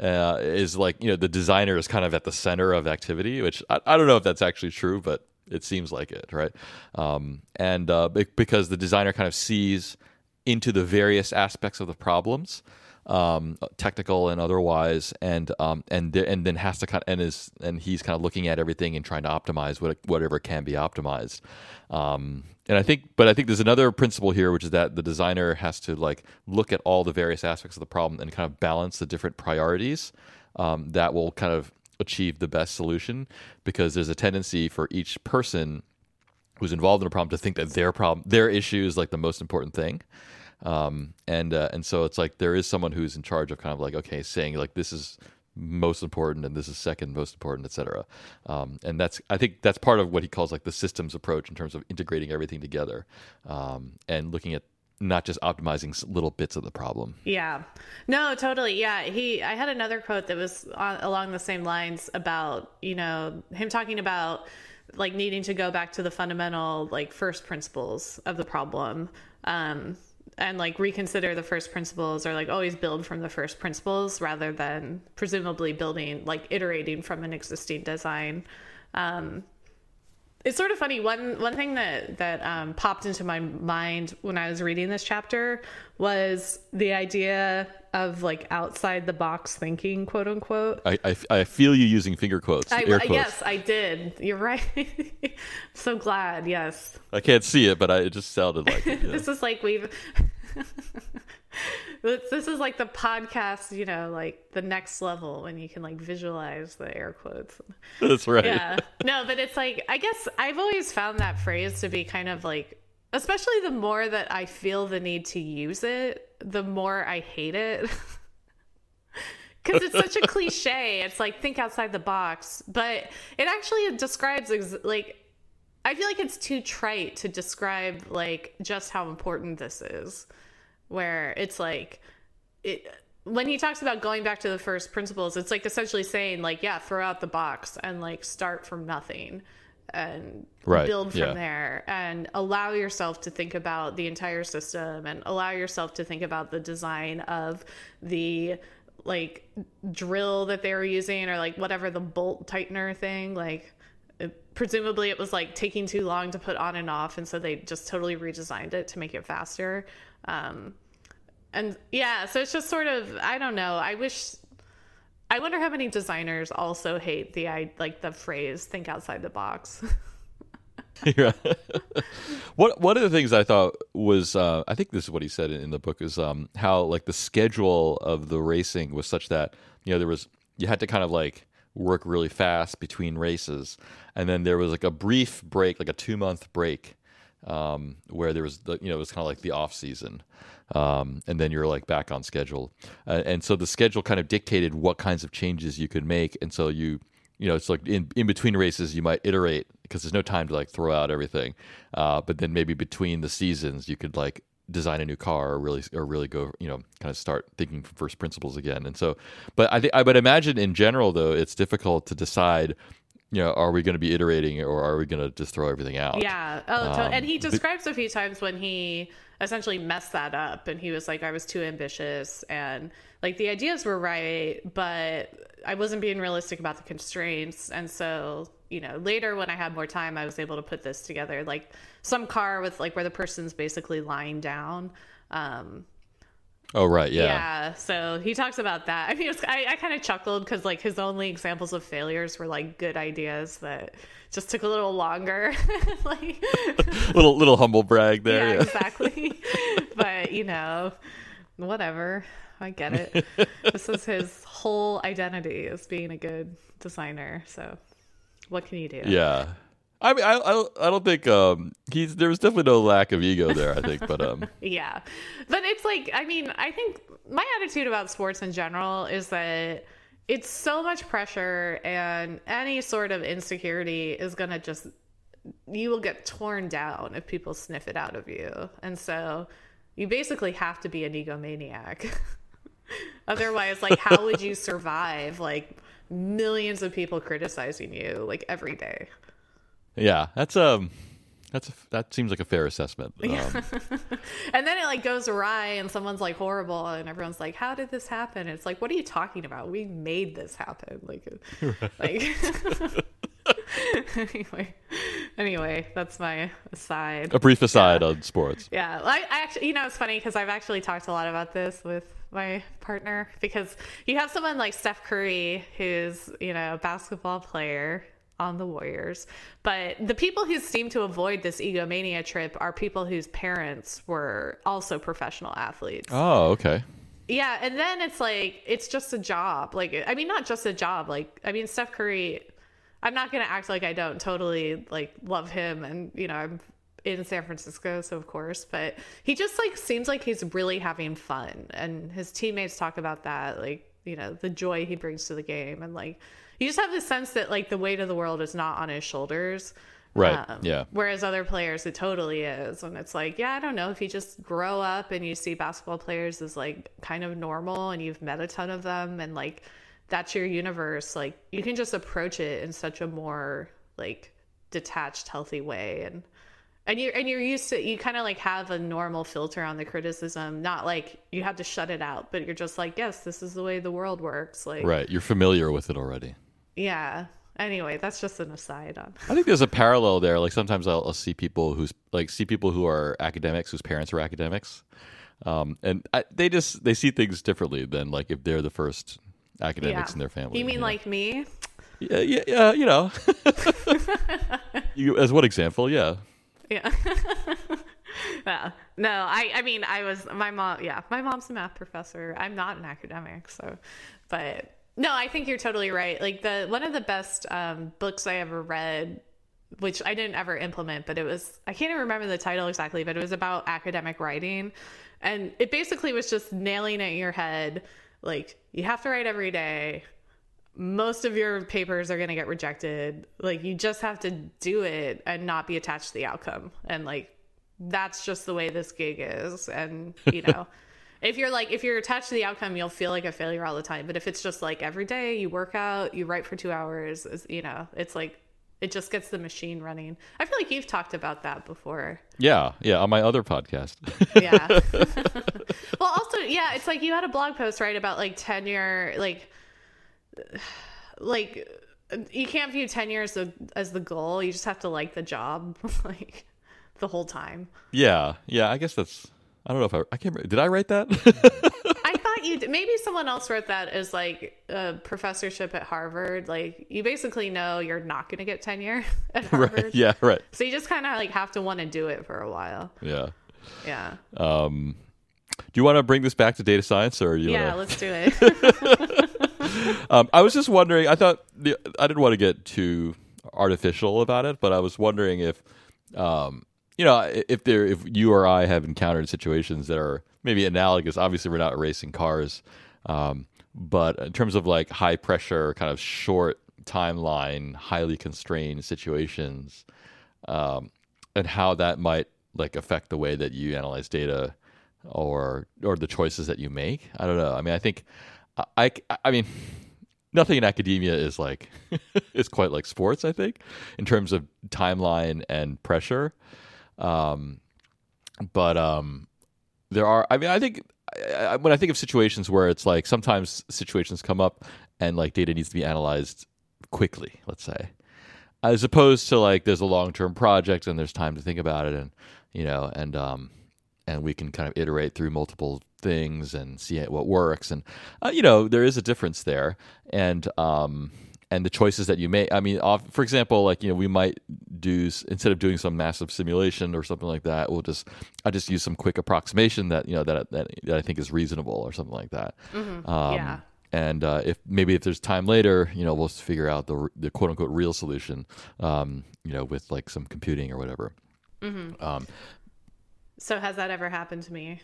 uh, is like you know the designer is kind of at the center of activity, which I, I don't know if that's actually true, but it seems like it, right? Um, and uh, because the designer kind of sees into the various aspects of the problems, um, technical and otherwise, and um, and th- and then has to kind of, and is and he's kind of looking at everything and trying to optimize what, whatever can be optimized. Um, and I think, but I think there's another principle here, which is that the designer has to like look at all the various aspects of the problem and kind of balance the different priorities um, that will kind of achieve the best solution. Because there's a tendency for each person who's involved in a problem to think that their problem, their issue is like the most important thing. Um, and uh, and so it's like there is someone who's in charge of kind of like okay, saying like this is most important and this is second most important, etc. Um, and that's I think that's part of what he calls like the systems approach in terms of integrating everything together um, and looking at not just optimizing little bits of the problem. Yeah. No, totally. Yeah. He, I had another quote that was on, along the same lines about, you know, him talking about like needing to go back to the fundamental, like first principles of the problem. Um, and like reconsider the first principles or like always build from the first principles rather than presumably building like iterating from an existing design. Um, it's sort of funny. One one thing that that um, popped into my mind when i was reading this chapter was the idea of like outside the box thinking quote unquote. I i, I feel you using finger quotes, I, quotes. yes i did. You're right. So glad yes. I can't see it but I, it just sounded like it, yeah. this is like we've this is like the podcast, you know, like the next level when you can like visualize the air quotes. That's right. Yeah. No, but it's like I guess I've always found that phrase to be kind of like especially the more that I feel the need to use it, the more I hate it. Cuz it's such a cliche. It's like think outside the box, but it actually describes ex- like I feel like it's too trite to describe like just how important this is where it's like it when he talks about going back to the first principles, it's like essentially saying like, yeah, throw out the box and like start from nothing and right. build from yeah. there and allow yourself to think about the entire system and allow yourself to think about the design of the like drill that they were using or like whatever the bolt tightener thing like it, presumably it was like taking too long to put on and off and so they just totally redesigned it to make it faster um, and yeah, so it's just sort of I don't know. I wish I wonder how many designers also hate the I like the phrase think outside the box. yeah. what one of the things I thought was uh, I think this is what he said in, in the book is um, how like the schedule of the racing was such that you know there was you had to kind of like work really fast between races and then there was like a brief break like a two month break um, where there was the you know it was kind of like the off season, um, and then you're like back on schedule, uh, and so the schedule kind of dictated what kinds of changes you could make, and so you you know it's like in in between races you might iterate because there's no time to like throw out everything, uh, but then maybe between the seasons you could like design a new car or really or really go you know kind of start thinking from first principles again. And so but i think i would imagine in general though it's difficult to decide you know, are we going to be iterating or are we going to just throw everything out? Yeah. Oh, um, and he describes a few times when he essentially messed that up and he was like, I was too ambitious and like the ideas were right, but I wasn't being realistic about the constraints. And so, you know, later when I had more time, I was able to put this together. Like some car with like where the person's basically lying down. Um, Oh right, yeah. yeah. So he talks about that. I mean, was, I, I kind of chuckled because like his only examples of failures were like good ideas that just took a little longer. like, little little humble brag there. yeah, Yeah, exactly. but you know, whatever. I get it. this is his whole identity as being a good designer. So, what can you do? Yeah. I mean, I, I, I don't think um he's there was definitely no lack of ego there. I think, but um Yeah. But it's like, I mean, I think my attitude about sports in general is that it's so much pressure and any sort of insecurity is to just, you will get torn down if people sniff it out of you. And so you basically have to be an egomaniac. Otherwise, like, how would you survive like millions of people criticizing you like every day? Yeah, that's um that's a, that seems like a fair assessment. Um, And then it like goes awry and someone's like horrible and everyone's like, How did this happen? And it's like, what are you talking about? We made this happen. Like like anyway. Anyway, that's my aside. a brief aside on sports. Yeah, I, I actually, you know, it's funny because I've actually talked a lot about this with my partner because you have someone like Steph Curry, who's you know a basketball player on the Warriors, but the people who seem to avoid this egomania trip are people whose parents were also professional athletes. Oh, okay. Yeah, and then it's like it's just a job. Like I mean not just a job. Like I mean Steph Curry I'm not going to act like I don't totally like love him and you know, I'm in San Francisco, so of course, but he just like seems like he's really having fun and his teammates talk about that like, you know, the joy he brings to the game and like you just have the sense that like the weight of the world is not on his shoulders. Right. Um, yeah. Whereas other players, it totally is. And it's like, yeah, I don't know if you just grow up and you see basketball players as like kind of normal and you've met a ton of them and like that's your universe, like you can just approach it in such a more like detached, healthy way. And and you're and you're used to you kind of like have a normal filter on the criticism, not like you have to shut it out, but you're just like, yes, this is the way the world works. Like Right. You're familiar with it already. Yeah. Anyway, that's just an aside on I think there's a parallel there. Like sometimes I'll, I'll see people who's like see people who are academics whose parents are academics, um, and I, they just they see things differently than like if they're the first academics Yeah. in their family. You mean know? like me? yeah, yeah, yeah you know, you, as one example, yeah. Yeah. yeah. No, I I mean I was my mom yeah, my mom's a math professor. I'm not an academic, so but no, I think you're totally right. Like the one of the best um, books I ever read which I didn't ever implement, but it was I can't even remember the title exactly, but it was about academic writing. And it basically was just nailing it in your head like you have to write every day. Most of your papers are going to get rejected. Like you just have to do it and not be attached to the outcome. And like that's just the way this gig is and you know if you're like if you're attached to the outcome you'll feel like a failure all the time but if it's just like every day you work out you write for two hours is- you know it's like it just gets the machine running i feel like you've talked about that before Yeah, yeah, on my other podcast. yeah well also yeah it's like you had a blog post right about like tenure like like you can't view tenure as the as the goal you just have to like the job like the whole time yeah, yeah. I guess that's. I don't know if I. I can't. remember- Did I write that? I thought you did. maybe someone else wrote that as like a professorship at Harvard. Like you basically know you're not going to get tenure at Harvard. right. Yeah. Right. So you just kind of like have to want to do it for a while. Yeah. Yeah. Um, do you want to bring this back to data science, or you? yeah, wanna... let's do it. Um, I was just wondering. I thought the, I didn't want to get too artificial about it, but I was wondering if, um, you know, if there, if you or I have encountered situations that are maybe analogous. Obviously, we're not racing cars, um, but in terms of like high pressure, kind of short timeline, highly constrained situations, um, and how that might like affect the way that you analyze data or or the choices that you make. I don't know. I mean, I think I I, I mean nothing in academia is like is quite like sports. I think in terms of timeline and pressure. Um, but um, there are. I mean, I think I, when I think of situations where it's like sometimes situations come up and like data needs to be analyzed quickly. Let's say, as opposed to like there's a long term project and there's time to think about it, and you know, and um, and we can kind of iterate through multiple things and see what works, and uh, you know, there is a difference there, and um and the choices that you make. I mean, for example, like you know, we might do instead of doing some massive simulation or something like that, we'll just I just use some quick approximation that you know that that, that I think is reasonable or something like that. Mm-hmm. Um, yeah. And uh, if maybe if there's time later, you know, we'll figure out the the quote unquote real solution, um, you know, with like some computing or whatever. Mm-hmm. Um, so has that ever happened to me?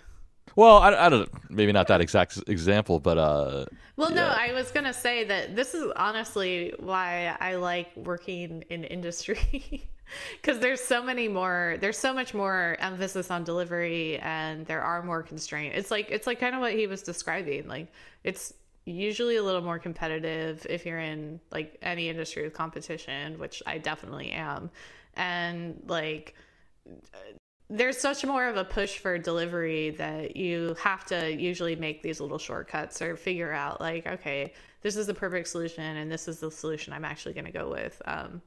Well, I, I don't maybe not that exact example, but uh Well, yeah. no, I was going to say that this is honestly why I like working in industry because there's so many more there's so much more emphasis on delivery and there are more constraints. It's like it's like kind of what he was describing. Like it's usually a little more competitive if you're in like any industry with competition, which I definitely am. And like there's such more of a push for delivery that you have to usually make these little shortcuts or figure out like okay this is the perfect solution and this is the solution i'm actually going to go with. Um,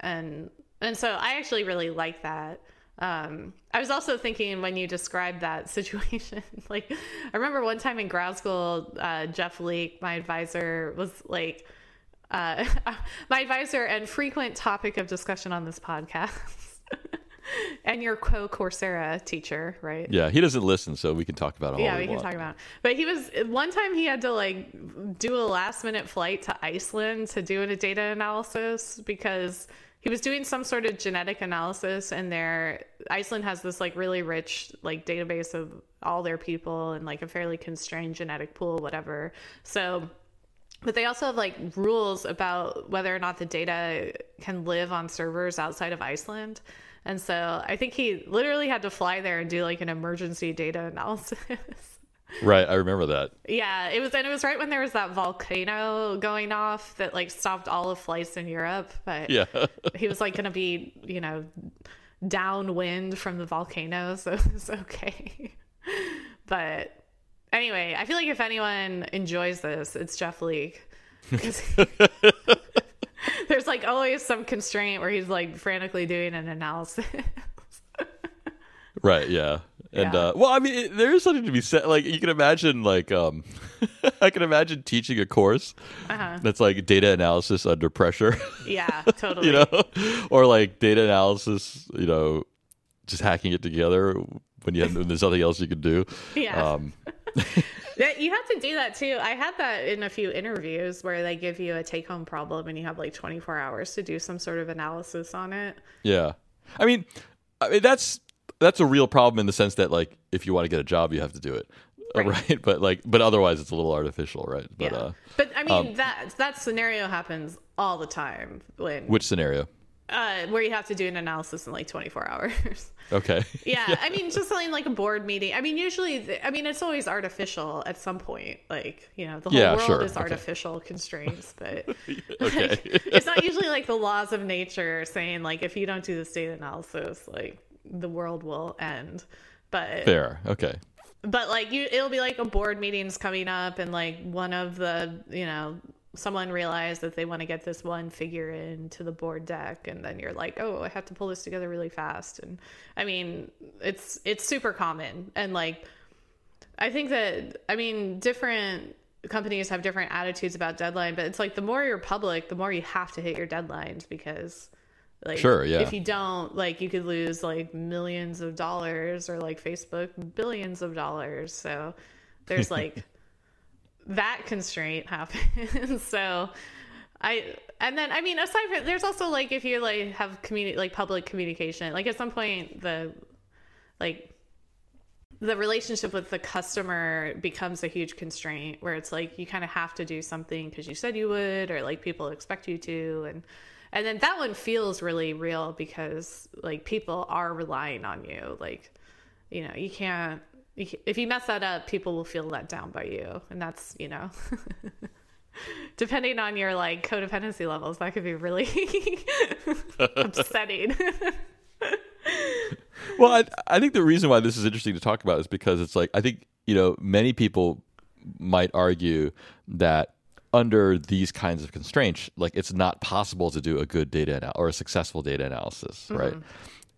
and and so i actually really like that. Um, i was also thinking when you described that situation like i remember one time in grad school uh, jeff leek my advisor was like uh, my advisor and frequent topic of discussion on this podcast and your co Coursera teacher, right? Yeah, he doesn't listen, so we can talk about it. Yeah, we, we can talk about. It. But he was one time he had to like do a last minute flight to Iceland to do a data analysis because he was doing some sort of genetic analysis, and there Iceland has this like really rich like database of all their people and like a fairly constrained genetic pool, whatever. So but they also have like rules about whether or not the data can live on servers outside of Iceland. And so I think he literally had to fly there and do like an emergency data analysis. right, I remember that. Yeah, it was and it was right when there was that volcano going off that like stopped all of flights in Europe, but yeah. he was like going to be, you know, downwind from the volcano, so it's okay. but anyway, I feel like if anyone enjoys this, it's Jeff Leek. there's like always some constraint where he's like frantically doing an analysis. right. Yeah. And yeah. uh, well, I mean, it, there is something to be said. Like you can imagine, like um, I can imagine teaching a course uh-huh. that's like data analysis under pressure. Yeah, totally. you know, or like data analysis. You know, just hacking it together when you have, when there's nothing else you can do. Yeah. Um, you have to do that too. I had that in a few interviews where they give you a take home problem and you have like 24 hours to do some sort of analysis on it. Yeah. I mean, I mean that's that's a real problem in the sense that like if you want to get a job you have to do it. Right. right. But like but otherwise it's a little artificial, right? But yeah. uh But I mean um, that that scenario happens all the time when Which scenario? Uh, where you have to do an analysis in like 24 hours. Okay. yeah, yeah, I mean, just something like a board meeting. I mean, usually, I mean, it's always artificial at some point. Like, you know, the whole yeah, world sure. is okay. artificial constraints, but okay. Like, it's not usually like the laws of nature saying like if you don't do this data analysis, like the world will end. But fair, okay. But like you, it'll be like a board meeting's coming up, and like one of the you know someone realized that they want to get this one figure into the board deck and then you're like oh i have to pull this together really fast. And i mean it's it's super common. And like i think that i mean different companies have different attitudes about deadline but it's like the more you're public the more you have to hit your deadlines because like sure yeah. if you don't like you could lose like millions of dollars or like facebook billions of dollars. So there's like that constraint happens. so I and then I mean aside from there's also like if you like have community like public communication like at some point the like the relationship with the customer becomes a huge constraint where it's like you kind of have to do something because you said you would or like people expect you to and and then that one feels really real because like people are relying on you like you know you can't if you mess that up, people will feel let down by you, and that's you know. depending on your like codependency levels that could be really upsetting well I, I think the reason why this is interesting to talk about is because it's like i think you know many people might argue that under these kinds of constraints, like it's not possible to do a good data anal- or a successful data analysis, Mm-hmm. right?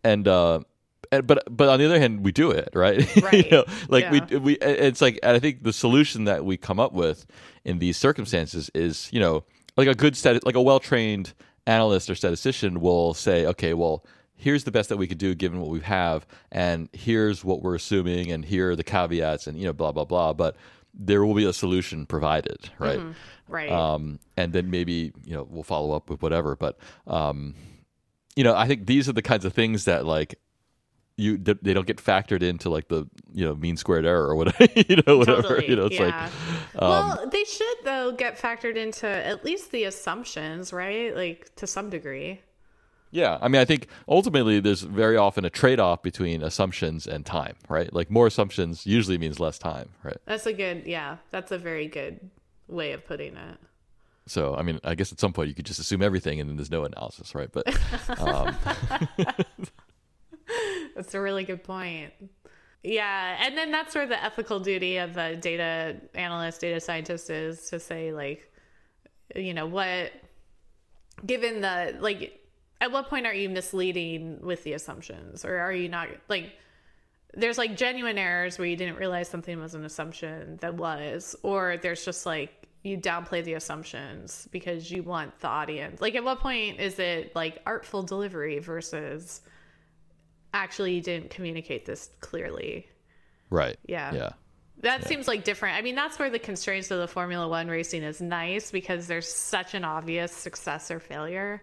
And uh, but but on the other hand, we do it, right? Right. you know, like Yeah. we we it's like and I think the solution that we come up with in these circumstances is you know like a good stat like a well trained analyst or statistician will say, okay, well. Here's the best that we could do given what we have, and here's what we're assuming, and here are the caveats, and you know, blah blah blah. But there will be a solution provided, right? Right. um, and then maybe you know we'll follow up with whatever. But um, you know, I think these are the kinds of things that like you they don't get factored into like the you know mean squared error or whatever you know whatever Totally, you know it's yeah. like um, well, they should though get factored into at least the assumptions, right? Like to some degree. yeah i mean i think ultimately there's very often a trade-off between assumptions and time right like more assumptions usually means less time right That's a good, yeah. That's a very good way of putting it. so i mean i guess at some point you could just assume everything and then there's no analysis right but um, That's a really good point. Yeah, and then that's where the ethical duty of a data analyst, data scientist is to say like, you know, what given the like at what point are you misleading with the assumptions or are you not like there's like genuine errors where you didn't realize something was an assumption that was or there's just like you downplay the assumptions because you want the audience like at what point is it like artful delivery versus actually you didn't communicate this clearly right Yeah. yeah that seems like different. I mean, that's where the constraints of the Formula One racing is nice because there's such an obvious success or failure.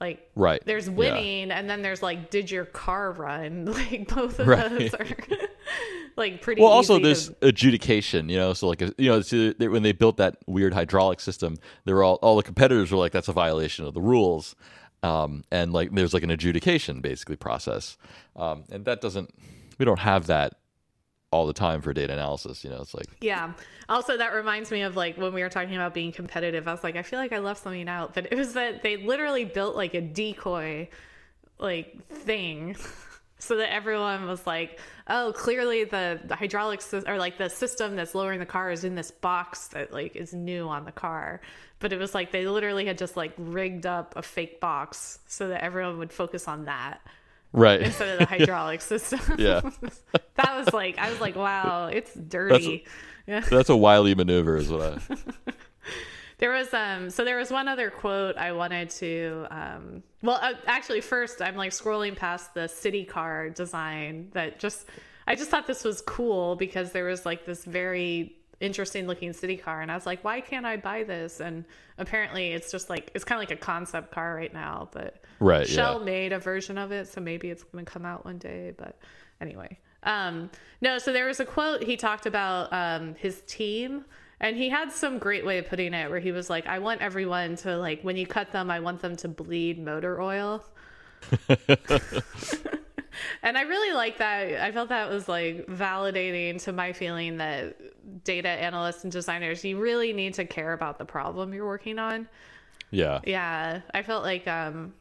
Like, right there's Yeah. winning, and then there's like, did your car run? Like, both of Right. those are like pretty. well also there's to- adjudication you know so like you know they- when they built that weird hydraulic system they were all all the competitors were like that's a violation of the rules um, and like there's like an adjudication basically process um, and that doesn't we don't have that all the time for data analysis you know it's like Yeah. Also, that reminds me of like when we were talking about being competitive. I was like, I feel like I left something out, but it was that they literally built like a decoy like thing. So that everyone was like, "Oh, clearly the the hydraulic sys- or like the system that's lowering the car is in this box that like is new on the car." But it was like they literally had just like rigged up a fake box so that everyone would focus on that right instead of the hydraulic system. Yeah. that was like I was like, "Wow, it's dirty." Yeah. that's a wily maneuver is what i There was um so there was one other quote I wanted to um well uh, actually first I'm like scrolling past the city car design that just I just thought this was cool because there was like this very interesting looking city car and I was like why can't I buy this and apparently it's just like it's kind of like a concept car right now but right Shell yeah made a version of it, so maybe it's going to come out one day. But anyway, um, no. So there was a quote he talked about um, his team, and he had some great way of putting it, where he was like, "I want everyone to like when you cut them, I want them to bleed motor oil." and I really like that. I felt that was like validating to my feeling that data analysts and designers, you really need to care about the problem you're working on. yeah Yeah, I felt like um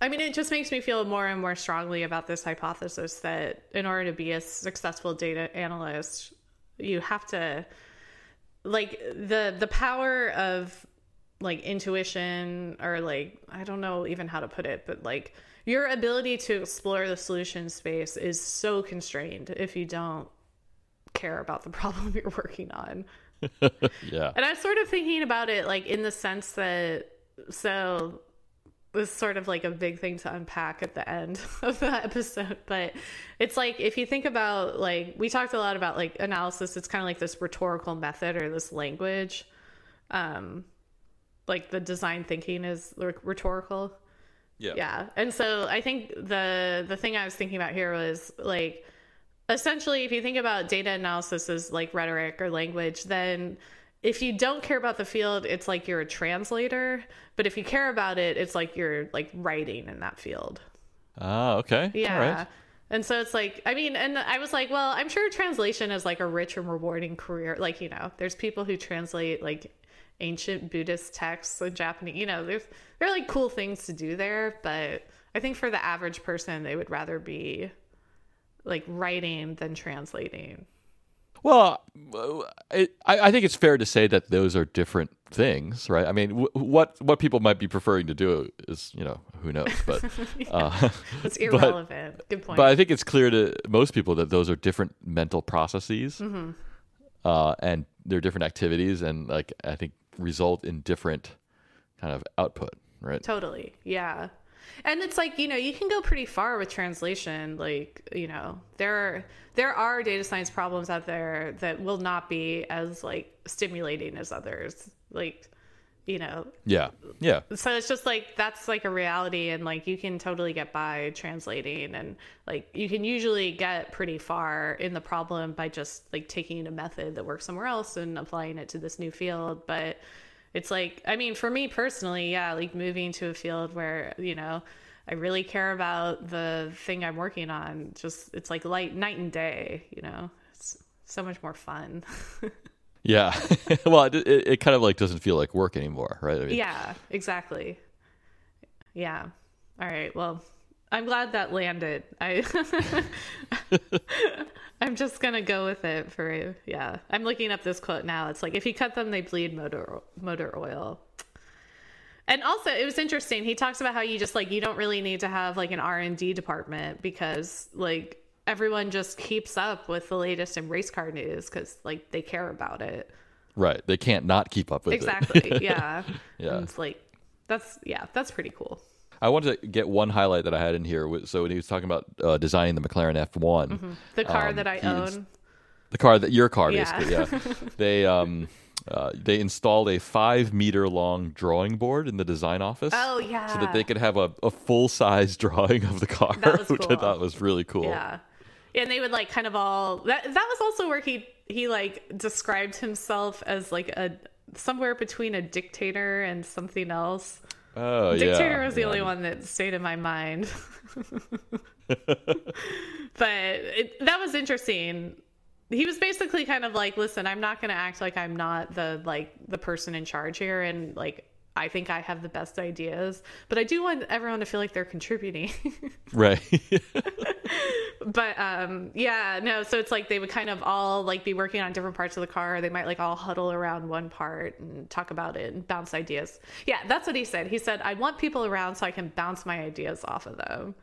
I mean it just makes me feel more and more strongly about this hypothesis that in order to be a successful data analyst, you have to like the the power of like intuition or like I don't know even how to put it, but like your ability to explore the solution space is so constrained if you don't care about the problem you're working on. yeah And I'm sort of thinking about it like in the sense that so this is sort of like a big thing to unpack at the end of the episode, but it's like if you think about like we talked a lot about like analysis, it's kind of like this rhetorical method or this language. Um like the design thinking is rhetorical. yeah Yeah. And so I think the the thing I was thinking about here was like essentially if you think about data analysis as like rhetoric or language, then if you don't care about the field, it's like you're a translator, but if you care about it, it's like you're like writing in that field. ah okay Yeah. right And so it's like, I mean, and I was like, well, I'm sure translation is like a rich and rewarding career. Like, you know, there's people who translate like ancient Buddhist texts in Japanese, you know, there's, there are like cool things to do there. But I think for the average person, they would rather be like writing than translating. Well, I, I think it's fair to say that those are different things, right? I mean, w- what what people might be preferring to do is, you know, who knows? But uh, It's irrelevant. Good point. but I think it's clear to most people that those are different mental processes, Mm-hmm. uh, and they're different activities, and like I think result in different kind of output, right? Totally. Yeah. And it's like, you know, you can go pretty far with translation. Like, you know, there are there are data science problems out there that will not be as like stimulating as others. Like, you know, Yeah, yeah, so it's just like that's like a reality and like you can totally get by translating and like you can usually get pretty far in the problem by just like taking a method that works somewhere else and applying it to this new field but it's like i mean for me personally yeah like moving to a field where you know i really care about the thing i'm working on just it's like light night and day you know it's so much more fun yeah. well, it, it, it kind of like doesn't feel like work anymore, right? I mean, Yeah, exactly. Yeah. All right. Well, I'm glad that landed. I I'm just gonna go with it for yeah. I'm looking up this quote now. It's like if you cut them, they bleed motor motor oil. And also, it was interesting. He talks about how you just like you don't really need to have like an R and D department because like everyone just keeps up with the latest in race car news because like they care about it. Right. They can't not keep up with it. Exactly. Yeah. Yeah. And it's like that's yeah, that's pretty cool. I wanted to get one highlight that I had in here. So when he was talking about uh, designing the McLaren F1, The car Um, that I own. the car that your car Yeah. basically, yeah, they um, uh, they installed a five meter long drawing board in the design office. Oh yeah. So that they could have a, a full size drawing of the car, was which I thought was really cool. Yeah. And they would like kind of all that that was also where he he like described himself as like a somewhere between a dictator and something else. Oh yeah. Dictator was the yeah. only one that stayed in my mind. but it, that was interesting. He was basically kind of like, "Listen, I'm not going to act like I'm not the like the person in charge here and like I think I have the best ideas, but I do want everyone to feel like they're contributing." Right. but um yeah no so it's like they would kind of all like be working on different parts of the car they might like all huddle around one part and talk about it and bounce ideas yeah that's what he said he said i want people around so i can bounce my ideas off of them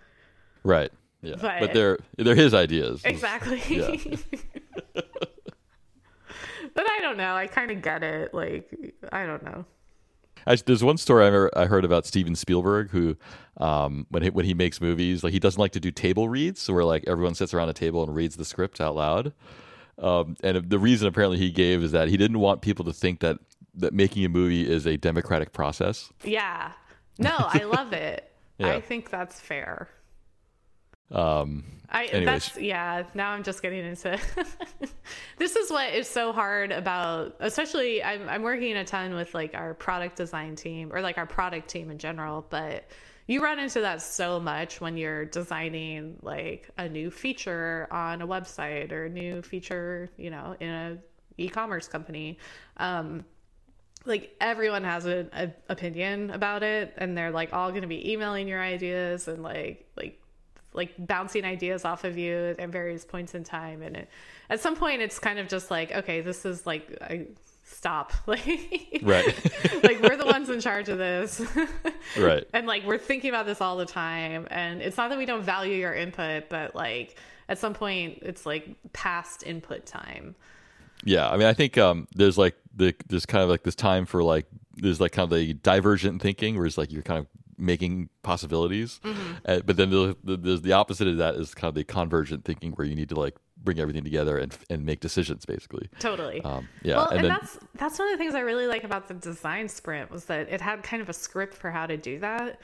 right. Yeah. But, But- they're they're his ideas. exactly Yeah. but i don't know i kind of get it like i don't know There's one story I, remember, I heard about Steven Spielberg, who, um, when he, when he makes movies, like he doesn't like to do table reads, so where like everyone sits around a table and reads the script out loud. Um, and the reason apparently he gave is that he didn't want people to think that that making a movie is a democratic process. yeah no i love it Yeah. i think that's fair Um, I Anyways. that's yeah. Now I'm just getting into. this is what is so hard about, especially I'm I'm working a ton with like our product design team or like our product team in general, but you run into that so much when you're designing like a new feature on a website or a new feature, you know, in a e-commerce company. Um, like everyone has an a opinion about it and they're like all going to be emailing your ideas and like like like bouncing ideas off of you at various points in time. And it, at some point it's kind of just like okay this is like I, stop. Like Right. like we're the ones in charge of this. Right. and like we're thinking about this all the time. And it's not that we don't value your input but like at some point it's like past input time. Yeah, I mean, I think um, there's like the there's kind of like this time for like there's like kind of the divergent thinking, where it's like you're kind of making possibilities, uh, but then the, the, there's the opposite of that is kind of the convergent thinking, where you need to like bring everything together and and make decisions, basically. totally Um, yeah, well, and and, then- that's that's one of the things I really like about the design sprint was that it had kind of a script for how to do that.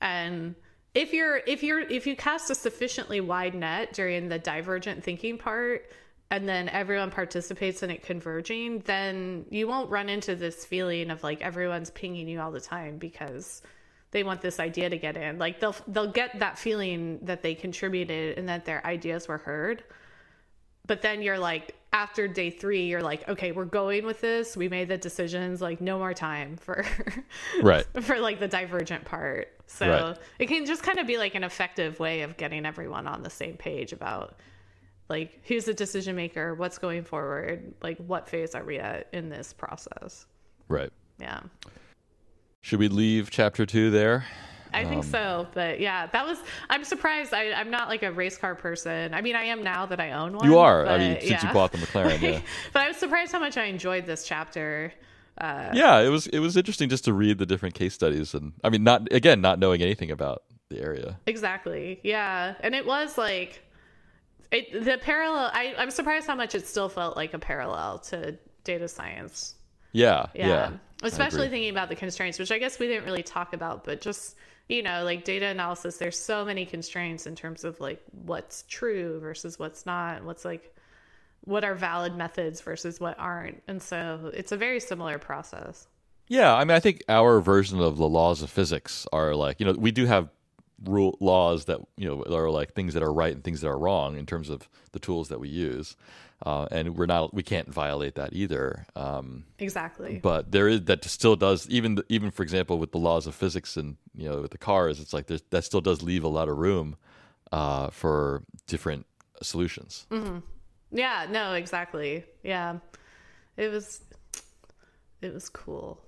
And if you're if you're if you cast a sufficiently wide net during the divergent thinking part and then everyone participates in it converging, then you won't run into this feeling of like everyone's pinging you all the time because they want this idea to get in. Like they'll they'll get that feeling that they contributed and that their ideas were heard but then you're like after day three you're like okay we're going with this we made the decisions like no more time for Right. for like the divergent part so Right. it can just kind of be like an effective way of getting everyone on the same page about like who's the decision maker what's going forward like what phase are we at in this process Right. yeah Should we leave chapter two there? I think Um, so, but yeah, that was. I'm surprised. I, I'm not like a race car person. I mean, I am now that I own one. You are. I mean, since you bought the McLaren, yeah. but I was surprised how much I enjoyed this chapter. Uh, Yeah, it was it was interesting just to read the different case studies, and I mean, not again, not knowing anything about the area. Exactly. Yeah, and it was like it. The parallel. I, I'm surprised how much it still felt like a parallel to data science. Yeah, Yeah. yeah. Especially thinking about the constraints, which I guess we didn't really talk about, but just, you know, like data analysis, there's so many constraints in terms of like what's true versus what's not, what's like what are valid methods versus what aren't. And so it's a very similar process. Yeah, I mean, I think our version of the laws of physics are like, you know, we do have rule laws that you know are like things that are right and things that are wrong in terms of the tools that we use, uh, and we're not we can't violate that either. Um, Exactly. but there is that still does even even for example with the laws of physics and you know with the cars, it's like there's, that still does leave a lot of room uh, for different solutions. mm-hmm. Yeah, no, exactly. Yeah. It was it was cool.